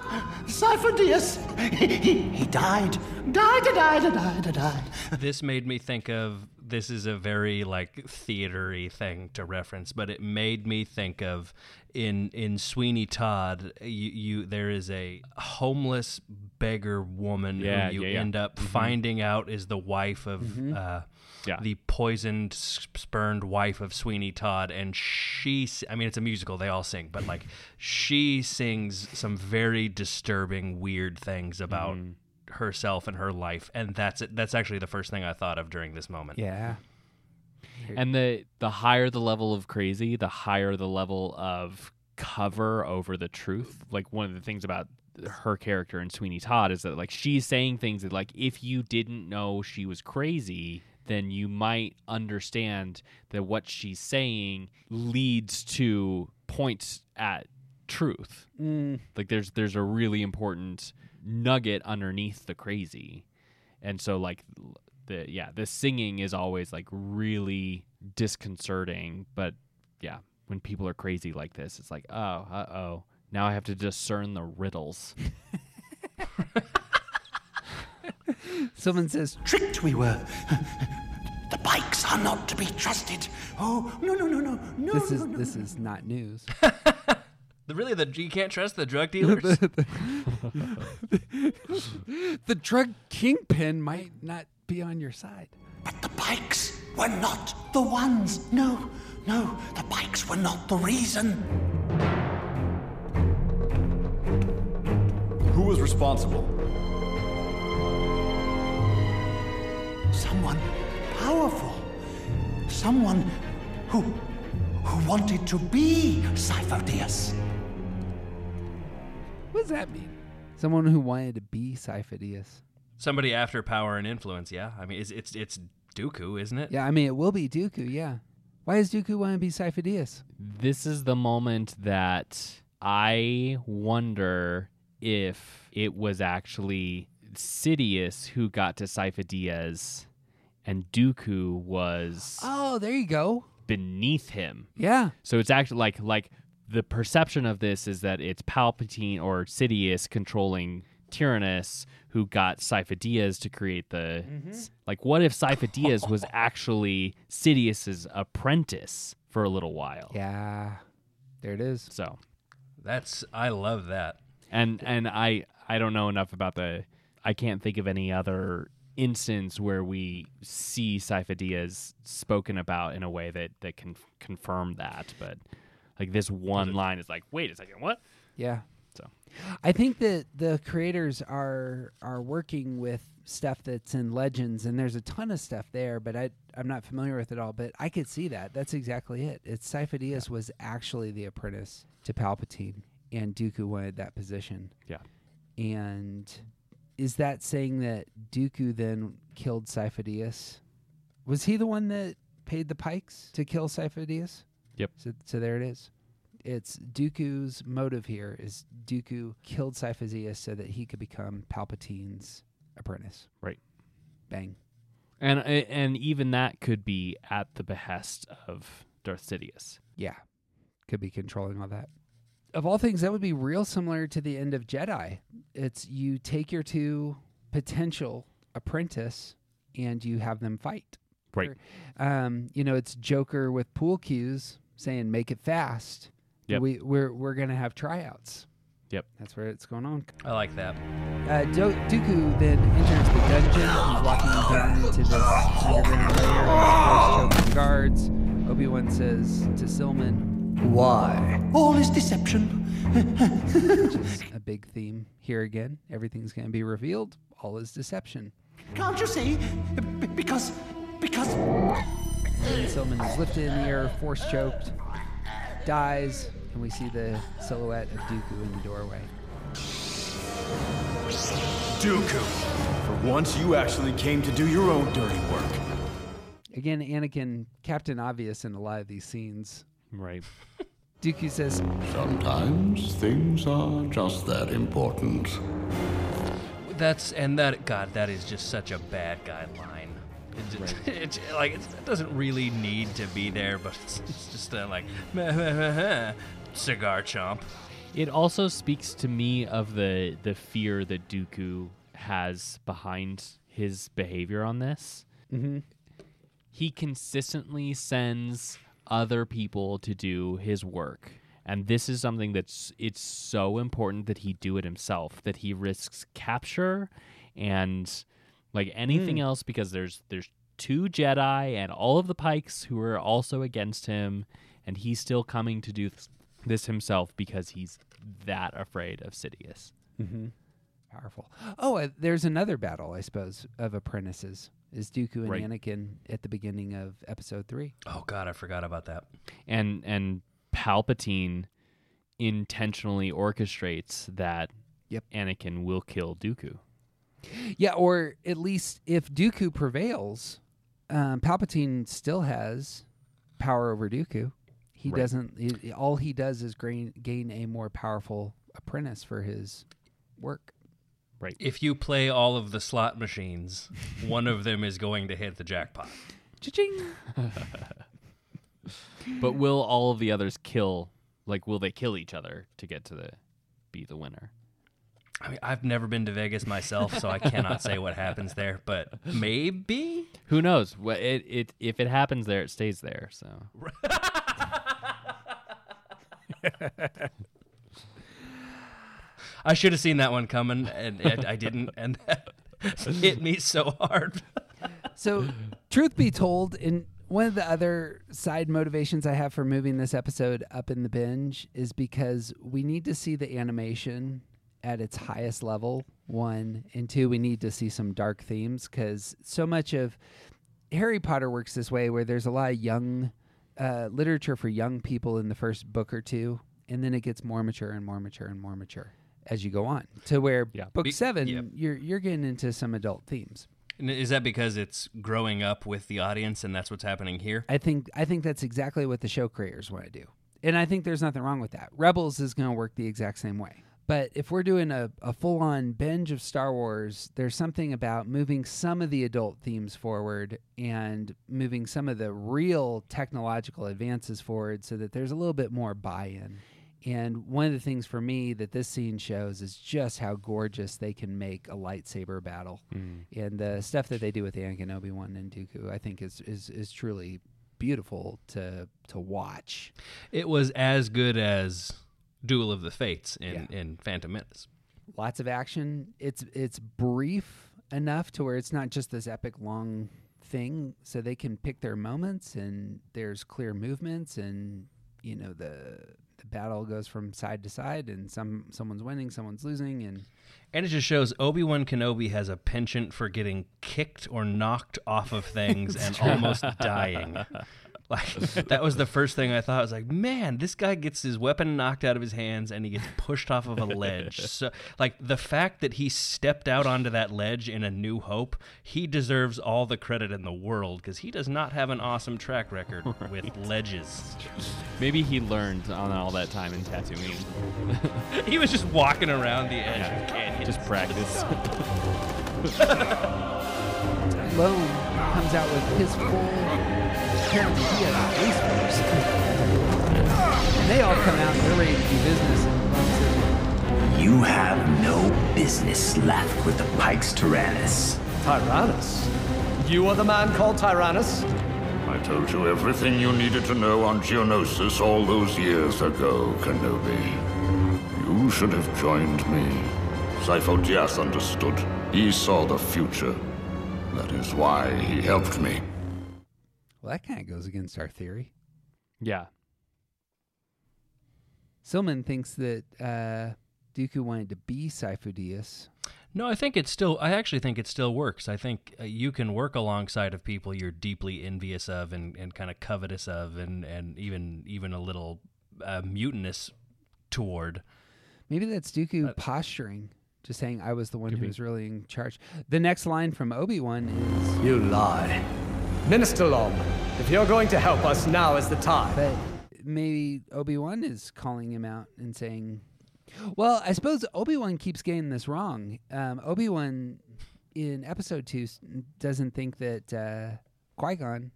Sifo Dyas, he, he, he died. Died, died, died, died. this made me think of this is a very like theatery thing to reference, but it made me think of in in Sweeney Todd, you, you there is a homeless beggar woman Yeah, who you yeah, yeah. end up Mhm. finding out is the wife of Mm-hmm. uh, Yeah. the poisoned, spurned wife of Sweeney Todd, and she. I mean, it's a musical; they all sing, but like she sings some very disturbing, weird things about Mm-hmm. herself and her life, and that's it. That's actually the first thing I thought of during this moment. Yeah. And the the higher the level of crazy, the higher the level of cover over the truth. Like one of the things about her character in Sweeney Todd is that like she's saying things that like if you didn't know she was crazy, then you might understand that what she's saying leads to points at truth. Mm. Like there's there's a really important nugget underneath the crazy. And so like the yeah, the singing is always like really disconcerting, but yeah, when people are crazy like this, it's like, oh, uh-oh. Now I have to discern the riddles. [laughs] Someone says, Tricked we were. The Pykes are not to be trusted. Oh, no, no, no, no, no. "This no, is no, this no. is not news." [laughs] The, really, the you can't trust the drug dealers. [laughs] the drug kingpin might not be on your side. But the Pykes were not the ones. No, no, the Pykes were not the reason. Who was responsible? Someone powerful. Someone who who wanted to be Sifo Dyas. What does that mean? Someone who wanted to be Sifo-Dyas. Somebody after power and influence. Yeah, I mean, it's it's, it's Dooku, isn't it? Yeah, I mean it will be Dooku. Yeah. Why does Dooku want to be Sifo-Dyas? This is the moment that I wonder if it was actually Sidious who got to Sifo Dyas and Dooku was Oh, there you go. beneath him. Yeah. So it's actually like like the perception of this is that it's Palpatine or Sidious controlling Tyrannus who got Sifo Dyas to create the mm-hmm. like what if Sifo Dyas was actually Sidious's apprentice for a little while? Yeah. There it is. So That's I love that. and and I I don't know enough about the I can't think of any other instance where we see Dyas spoken about in a way that that can confirm that. But like this one line is like, wait a second, what? Yeah. So I think that the creators are are working with stuff that's in Legends, and there's a ton of stuff there, but I I'm not familiar with it all. But I could see that. That's exactly it. It's Sifo Dyas was actually the apprentice to Palpatine, and Dooku wanted that position. Yeah. And is that saying that Dooku then killed Dyas? Was he the one that paid the Pykes to kill Dyas? Yep. So, so there it is. It's Dooku's motive here is Dooku killed Dyas so that he could become Palpatine's apprentice. Right. Bang. And and even that could be at the behest of Darth Sidious. Yeah. Could be controlling all that. Of all things, that would be real similar to the end of Jedi. It's you take your two potential apprentice and you have them fight. Right. Um, you know, it's Joker with pool cues saying make it fast. Yep. We we're we're gonna have tryouts. Yep. That's where it's going on. I like that. Uh, Do- Dooku then enters the dungeon. He's walking down into this underground layer. There's choking guards. Obi Wan says to Silman, Why? All is deception. [laughs] a big theme here again. Everything's going to be revealed. All is deception. Can't you see? B- because. Because. And Silman is lifted in the air, force choked, dies, and we see the silhouette of Dooku in the doorway. Dooku, for once you actually came to do your own dirty work. Again, Anakin, Captain Obvious in a lot of these scenes. Right. [laughs] Dooku says, Sometimes things are just that important. That's and that God, that is just such a bad guy line. It, just, [laughs] it, like it's, it doesn't really need to be there, but it's, [laughs] it's just uh, like cigar chomp. It also speaks to me of the the fear that Dooku has behind his behavior on this. Mm-hmm. He consistently sends other people to do his work. And this is something that's it's so important that he do it himself, that he risks capture and like anything Mm. else because there's there's two Jedi and all of the Pykes who are also against him and he's still coming to do this, this himself because he's that afraid of Sidious. Mm-hmm. Powerful. Oh, uh, there's another battle, I suppose, of apprentices. Is Dooku and Right. Anakin at the beginning of Episode Three? Oh God, I forgot about that. and and Palpatine intentionally orchestrates that Yep. Anakin will kill Dooku. Yeah, or at least if Dooku prevails, um, Palpatine still has power over Dooku. He Right. doesn't. He, all he does is gain gain a more powerful apprentice for his work. Right. If you play all of the slot machines, one of them is going to hit the jackpot. Cha-ching. [laughs] But will all of the others kill? Like, will they kill each other to get to the be the winner? I mean, I've never been to Vegas myself, so I cannot say what happens there, but maybe. Who knows? Well, it it if it happens there, it stays there. So [laughs] I should have seen that one coming, and, I didn't, and that hit me so hard. So, truth be told, in one of the other side motivations I have for moving this episode up in the binge is because we need to see the animation at its highest level. One and two, we need to see some dark themes because so much of Harry Potter works this way, where there's a lot of young uh, literature for young people in the first book or two, and then it gets more mature and more mature and more mature as you go on. To where book Be- seven, yeah. you're you're getting into some adult themes. And is that because it's growing up with the audience, and that's what's happening here? I think I think that's exactly what the show creators want to do. And I think there's nothing wrong with that. Rebels is going to work the exact same way. But if we're doing a, a full on binge of Star Wars, there's something about moving some of the adult themes forward and moving some of the real technological advances forward so that there's a little bit more buy in. And one of the things for me that this scene shows is just how gorgeous they can make a lightsaber battle. Mm. And the stuff that they do with Anakin, Obi Wan, and Dooku, I think is, is is truly beautiful to to watch. It was as good as Duel of the Fates in, in Phantom Menace. Lots of action. It's it's brief enough to where it's not just this epic long thing, so they can pick their moments and there's clear movements and you know the battle goes from side to side and some someone's winning, someone's losing, and And it just shows Obi Wan Kenobi has a penchant for getting kicked or knocked off of things [laughs] and almost dying. Like that was the first thing I thought. I was like, man, this guy gets his weapon knocked out of his hands and he gets pushed off of a ledge. [laughs] So, like the fact that he stepped out onto that ledge in A New Hope, he deserves all the credit in the world because he does not have an awesome track record with ledges. Maybe he learned on all that time in Tatooine. [laughs] he was just walking around the edge of canyons. Just practice. [laughs] Lom comes out with his full. Apparently, he has a police force. and they all come out. and They're ready to do business. And You have no business left with the Pykes Tyrannus. Tyrannus? You are the man called Tyrannus? I told you everything you needed to know on Geonosis all those years ago, Kenobi. You should have joined me. Sifo Dyas understood. He saw the future. That is why he helped me. Well, that kind of goes against our theory. Yeah. Silman thinks that uh, Dooku wanted to be Sifo-Dyas. No, I think it still. I actually think it still works. I think uh, you can work alongside of people you're deeply envious of and, and kind of covetous of, and, and even even a little uh, mutinous toward. Maybe that's Dooku posturing, just saying I was the one who be. was really in charge. The next line from Obi Wan is You lie. Minister Lom, if you're going to help us, now is the time. But maybe Obi Wan is calling him out and saying, "Well, I suppose Obi Wan keeps getting this wrong. Um, Obi Wan in Episode Two doesn't think that uh, Qui Gon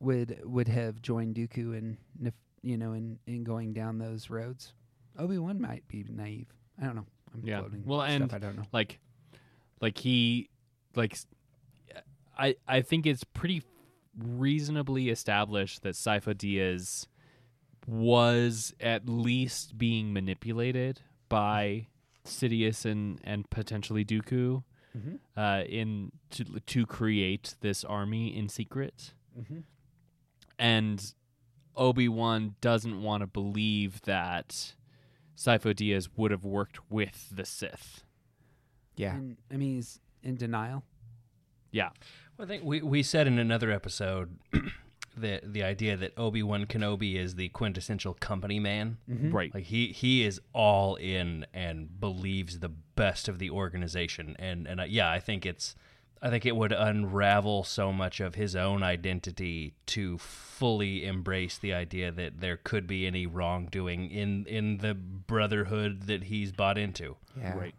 would would have joined Dooku in nif- you know in in going down those roads. Obi Wan might be naive. I don't know. I'm yeah. floating Well, stuff and I don't know. like, like he, like, I I think it's pretty reasonably established that Sifo Dyas was at least being manipulated by Sidious and and potentially Dooku Mhm. uh, in to to create this army in secret. Mhm. And Obi Wan doesn't want to believe that Sifo Dyas would have worked with the Sith. Yeah. And, I mean, he's in denial. Yeah. Well, I think we, we said in another episode [clears throat] the the idea that Obi Wan Kenobi is the quintessential company man, Mhm. Right. Like he he is all in and believes the best of the organization, and and uh, yeah, I think it's I think it would unravel so much of his own identity to fully embrace the idea that there could be any wrongdoing in in the brotherhood that he's bought into. Right.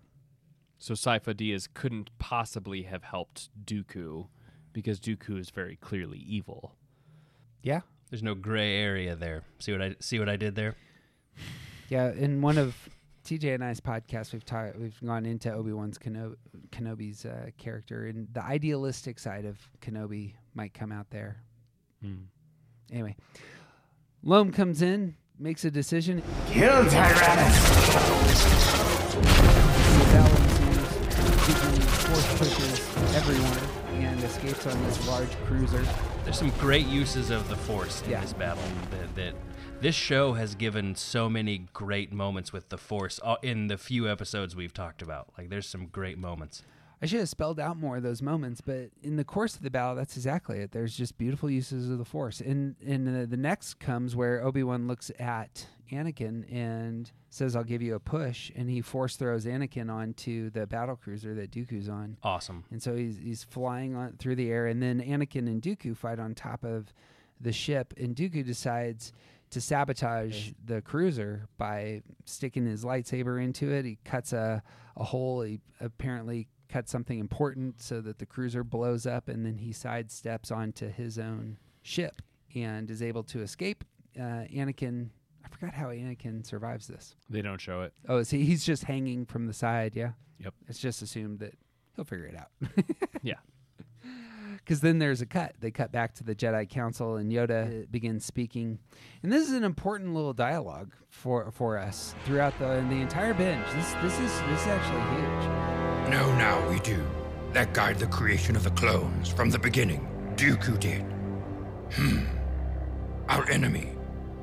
So Sifo Dyas couldn't possibly have helped Dooku because Dooku is very clearly evil. Yeah. There's no gray area there. See what I see what I did there? Yeah, in one of TJ and I's podcasts, we've talked, we've gone into Obi Wan's Keno- Kenobi's uh, character, and the idealistic side of Kenobi might come out there. Hmm. Anyway, Lom comes in, makes a decision. Kill Tyrannus! Force pushes everyone and escapes on this large cruiser. There's some great uses of the Force in Yeah. this battle. That, that this show has given so many great moments with the Force uh, in the few episodes we've talked about. Like, there's some great moments. I should have spelled out more of those moments, but in the course of the battle, that's exactly it. There's just beautiful uses of the Force. And and the, the next comes where Obi Wan looks at Anakin and says, "I'll give you a push," and he force throws Anakin onto the battle cruiser that Dooku's on. Awesome. And so he's he's flying on through the air, and then Anakin and Dooku fight on top of the ship, and Dooku decides to sabotage the cruiser by sticking his lightsaber into it. He cuts a, a hole. He apparently cuts something important so that the cruiser blows up, and then he sidesteps onto his own ship and is able to escape. Uh, Anakin, I forgot how Anakin survives this. They don't show it. Oh, is he, he's just hanging from the side, yeah? Yep. It's just assumed that he'll figure it out. [laughs] Yeah. Because then there's a cut. They cut back to the Jedi Council, and Yoda begins speaking. And this is an important little dialogue for for us throughout the the entire binge. This this is this is actually huge. No, now we do. that guide the creation of the clones from the beginning. Dooku did. Hmm. Our enemy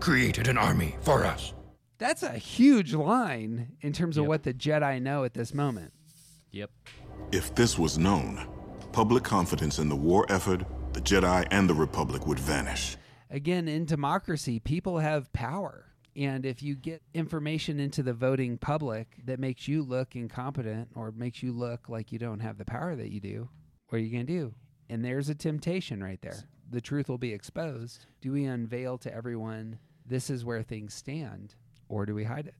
created an army for us. That's a huge line in terms of what the Jedi know at this moment. Yep. If this was known, public confidence in the war effort, the Jedi, and the Republic would vanish. Again, in democracy, people have power. And if you get information into the voting public that makes you look incompetent or makes you look like you don't have the power that you do, what are you going to do? And there's a temptation right there. The truth will be exposed. Do we unveil to everyone this is where things stand, or do we hide it?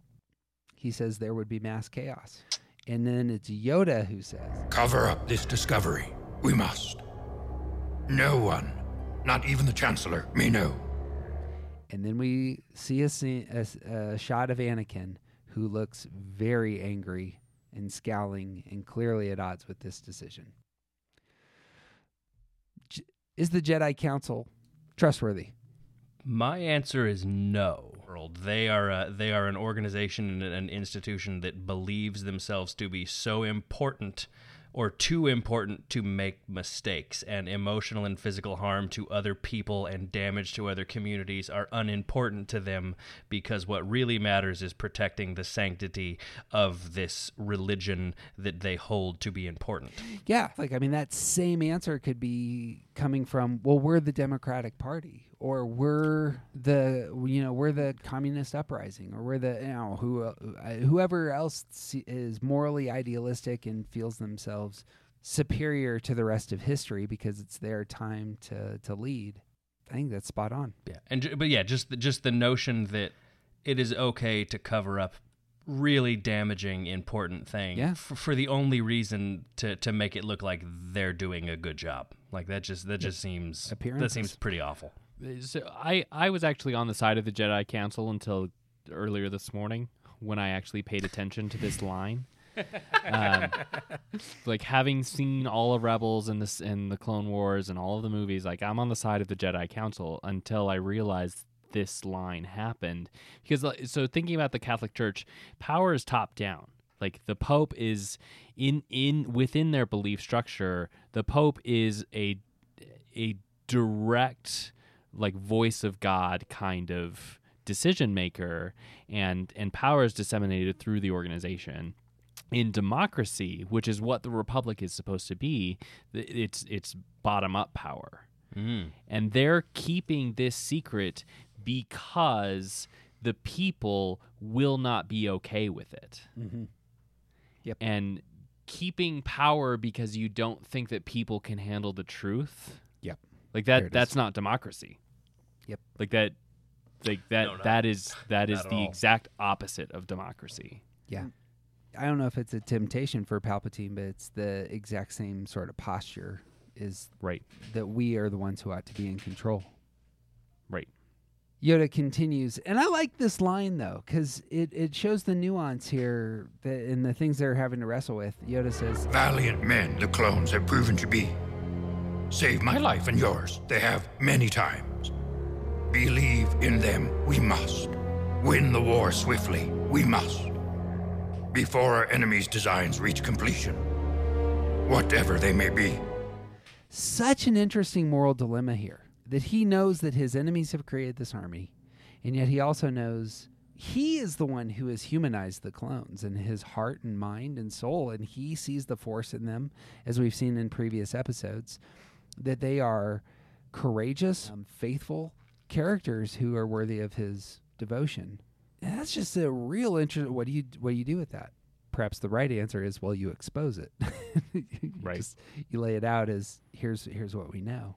He says there would be mass chaos. And then it's Yoda who says, Cover up this discovery. We must. No one, not even the Chancellor, may know. And then we see a, scene, a, a shot of Anakin who looks very angry and scowling and clearly at odds with this decision. J- is the Jedi Council trustworthy? My answer is no. They are a, they are an organization and an institution that believes themselves to be so important or too important to make mistakes and emotional and physical harm to other people and damage to other communities are unimportant to them because what really matters is protecting the sanctity of this religion that they hold to be important. Yeah, like I mean that same answer could be coming from well we're the Democratic Party or we're the you know we're the communist uprising or we're the you know who uh, whoever else is morally idealistic and feels themselves superior to the rest of history because it's their time to to lead. I think that's spot on. Yeah, and but yeah, just the, just the notion that it is okay to cover up really damaging important thing Yeah. f- for the only reason to to make it look like they're doing a good job. Like that just that just seems that seems pretty awful. So I I was actually on the side of the Jedi Council until earlier this morning when I actually paid attention to this line. [laughs] um, like having seen all of Rebels and this and the Clone Wars and all of the movies, like I'm on the side of the Jedi Council until I realized this line happened. Because so thinking about the Catholic Church, power is top down. Like the Pope is in in within their belief structure, the Pope is a a direct like voice of God kind of decision maker and and power is disseminated through the organization in democracy which is what the republic is supposed to be it's it's bottom up power Mm. and they're keeping this secret because the people will not be okay with it Mhm. Yep. and keeping power because you don't think that people can handle the truth Yep. like that that's is. not democracy Yep. like that like that No, not- that is that is the all. exact opposite of democracy Yeah. I don't know if it's a temptation for Palpatine, but it's the exact same sort of posture is right that we are the ones who ought to be in control. right Yoda continues, and I like this line though because it, it shows the nuance here that in the things they're having to wrestle with. Yoda says, Valiant men the clones have proven to be. Save my life and yours. They have many times. Believe in them, we must. Win the war swiftly, we must. Before our enemy's designs reach completion. Whatever they may be. such an interesting moral dilemma here that he knows that his enemies have created this army, and yet he also knows he is the one who has humanized the clones in his heart and mind and soul, and he sees the force in them, as we've seen in previous episodes, that they are courageous, um, faithful characters who are worthy of his devotion. And that's just a real interest. What do you what do you do with that? Perhaps the right answer is well, you expose it. [laughs] You Right. just- you lay it out as here's here's what we know,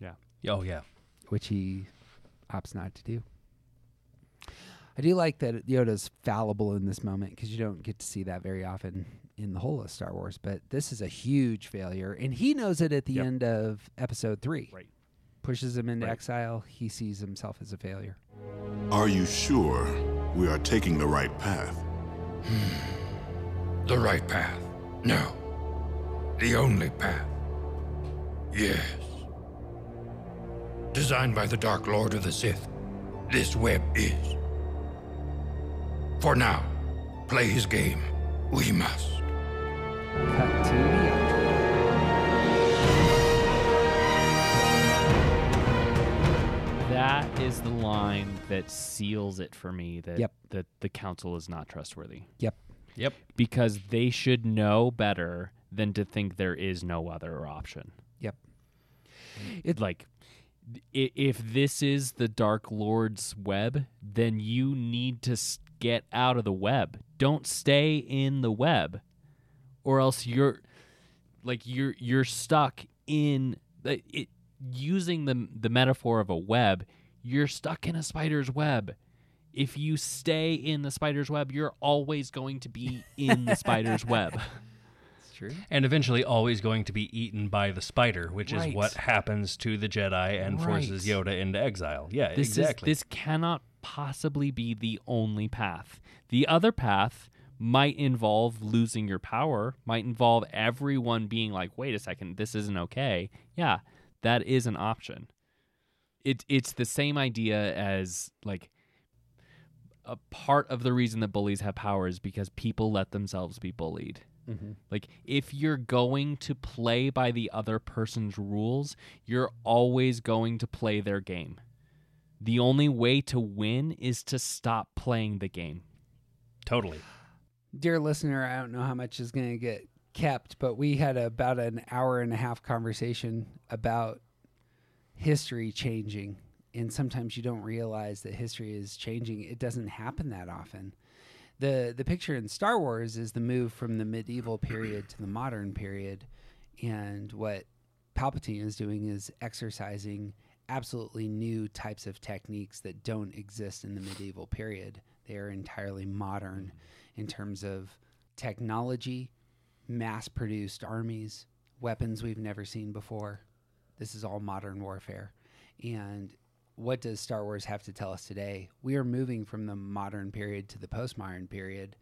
yeah Oh yeah. which he opts not to do. I do like that Yoda's fallible in this moment because you don't get to see that very often in the whole of Star Wars. But this is a huge failure, and he knows it at the Yep. end of Episode Three. Right. Pushes him into Right. exile. He sees himself as a failure. Are you sure we are taking the right path? Hmm. The right path. No. The only path. Yes. Designed by the Dark Lord of the Sith, this web is. For now, play his game. We must. Cut to the outro. is the line that seals it for me that Yep. that the council is not trustworthy. Yep. Yep. Because they should know better than to think there is no other option. Yep. It like i- if this is the Dark Lord's web, then you need to s- get out of the web. Don't stay in the web, or else you're like you're you're stuck in the, it. Using the the metaphor of a web, you're stuck in a spider's web. If you stay in the spider's web, you're always going to be in the spider's web. [laughs] It's true. And eventually always going to be eaten by the spider, which Right. is what happens to the Jedi and forces Yoda into exile. Yeah, this exactly. Is, this cannot possibly be the only path. The other path might involve losing your power, might involve everyone being like, wait a second, this isn't okay. Yeah, that is an option. It, it's the same idea as like a part of the reason that bullies have power is because people let themselves be bullied. Mhm. Like if you're going to play by the other person's rules, you're always going to play their game. The only way to win is to stop playing the game. Totally. Dear listener, I don't know how much is going to get kept, but we had about an hour and a half conversation about history changing. And sometimes you don't realize that history is changing. It doesn't happen that often. The the picture in Star Wars is the move from the medieval period to the modern period. And what Palpatine is doing is exercising absolutely new types of techniques that don't exist in the medieval period. They are entirely modern in terms of technology, mass produced armies, weapons we've never seen before. This is all modern warfare. And what does Star Wars have to tell us today? We are moving from the modern period to the postmodern period,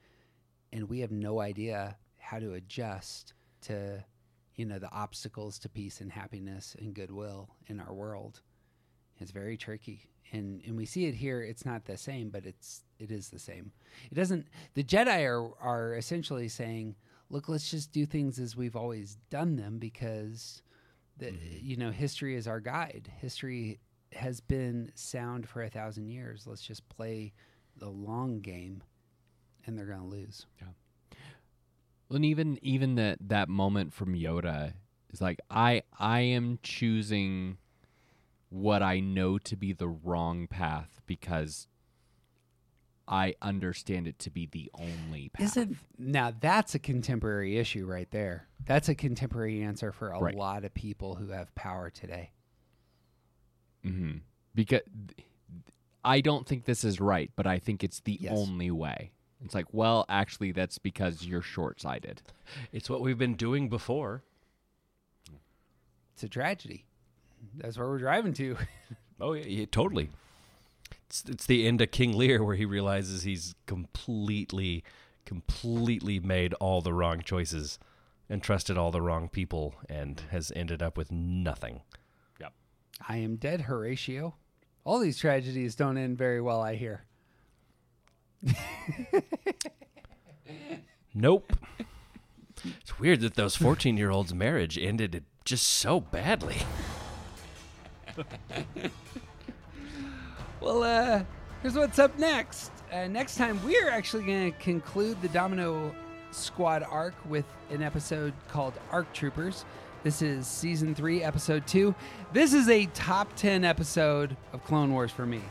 and we have no idea how to adjust to, you know, the obstacles to peace and happiness and goodwill in our world. It's very tricky. And and we see it here, it's not the same, but it's it is the same. It doesn't the Jedi are are essentially saying, look, let's just do things as we've always done them because the, mm-hmm. you know, history is our guide. History has been sound for a thousand years. Let's just play the long game, and they're going to lose. Yeah. Well and even even that that moment from Yoda is like I I am choosing what I know to be the wrong path because I understand it to be the only path. Isn't now that's a contemporary issue right there. That's a contemporary answer for a Right. lot of people who have power today. Mm-hmm. Because I don't think this is right, but I think it's the Yes. only way. It's like, well, actually, that's because you're short-sighted. It's what we've been doing before. It's a tragedy. That's where we're driving to. [laughs] Oh yeah, yeah totally. It's it's the end of King Lear where he realizes he's completely, completely made all the wrong choices, and trusted all the wrong people, and has ended up with nothing. Yep. I am dead, Horatio. All these tragedies don't end very well, I hear. [laughs] Nope. It's weird that those 14 year olds' marriage ended just so badly. [laughs] Well, uh, here's what's up next. Uh, next time, we are actually going to conclude the Domino Squad arc with an episode called Arc Troopers. This is season three, episode two. This is a top 10 episode of Clone Wars for me.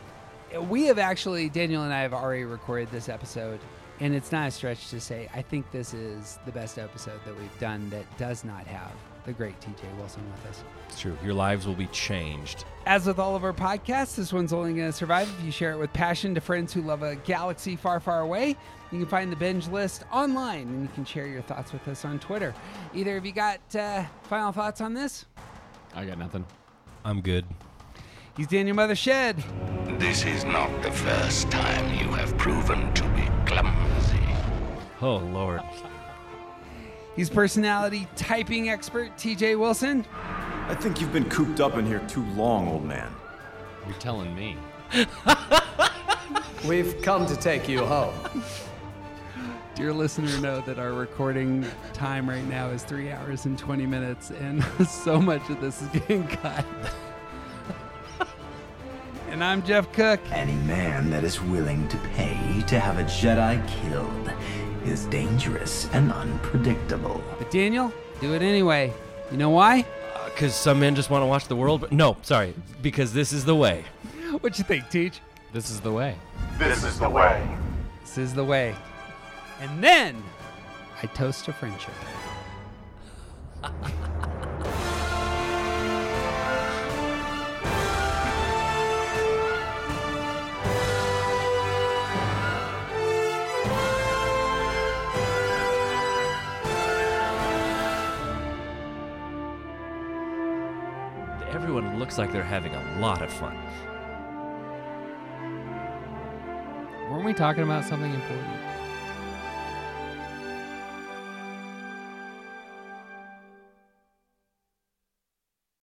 We have actually, Daniel and I have already recorded this episode, and it's not a stretch to say I think this is the best episode that we've done that does not have the great TJ Wilson with us. It's true. Your lives will be changed. As with all of our podcasts, this one's only going to survive if you share it with passion to friends who love a galaxy far, far away. You can find the binge list online and you can share your thoughts with us on Twitter. Either of you got uh, final thoughts on this? I got nothing. I'm good. He's Daniel Mothershed. This is not the first time you have proven to be clumsy. Oh, Lord. He's personality typing expert TJ Wilson. I think you've been cooped up in here too long, old man. You're telling me. [laughs] We've come to take you home. Dear listener, know that our recording time right now is three hours and 20 minutes, and [laughs] so much of this is getting cut. and [laughs] And I'm Jeff Cook. Any man that is willing to pay to have a Jedi killed is dangerous and unpredictable. But Daniel, do it anyway. You know why? Uh, because some men just want to watch the world. But no, sorry. Because this is the way. [laughs] What you think, Teach? This is the way. This is the way. This is the way. And then I toast to friendship. [laughs] Everyone looks like they're having a lot of fun. Weren't we talking about something important?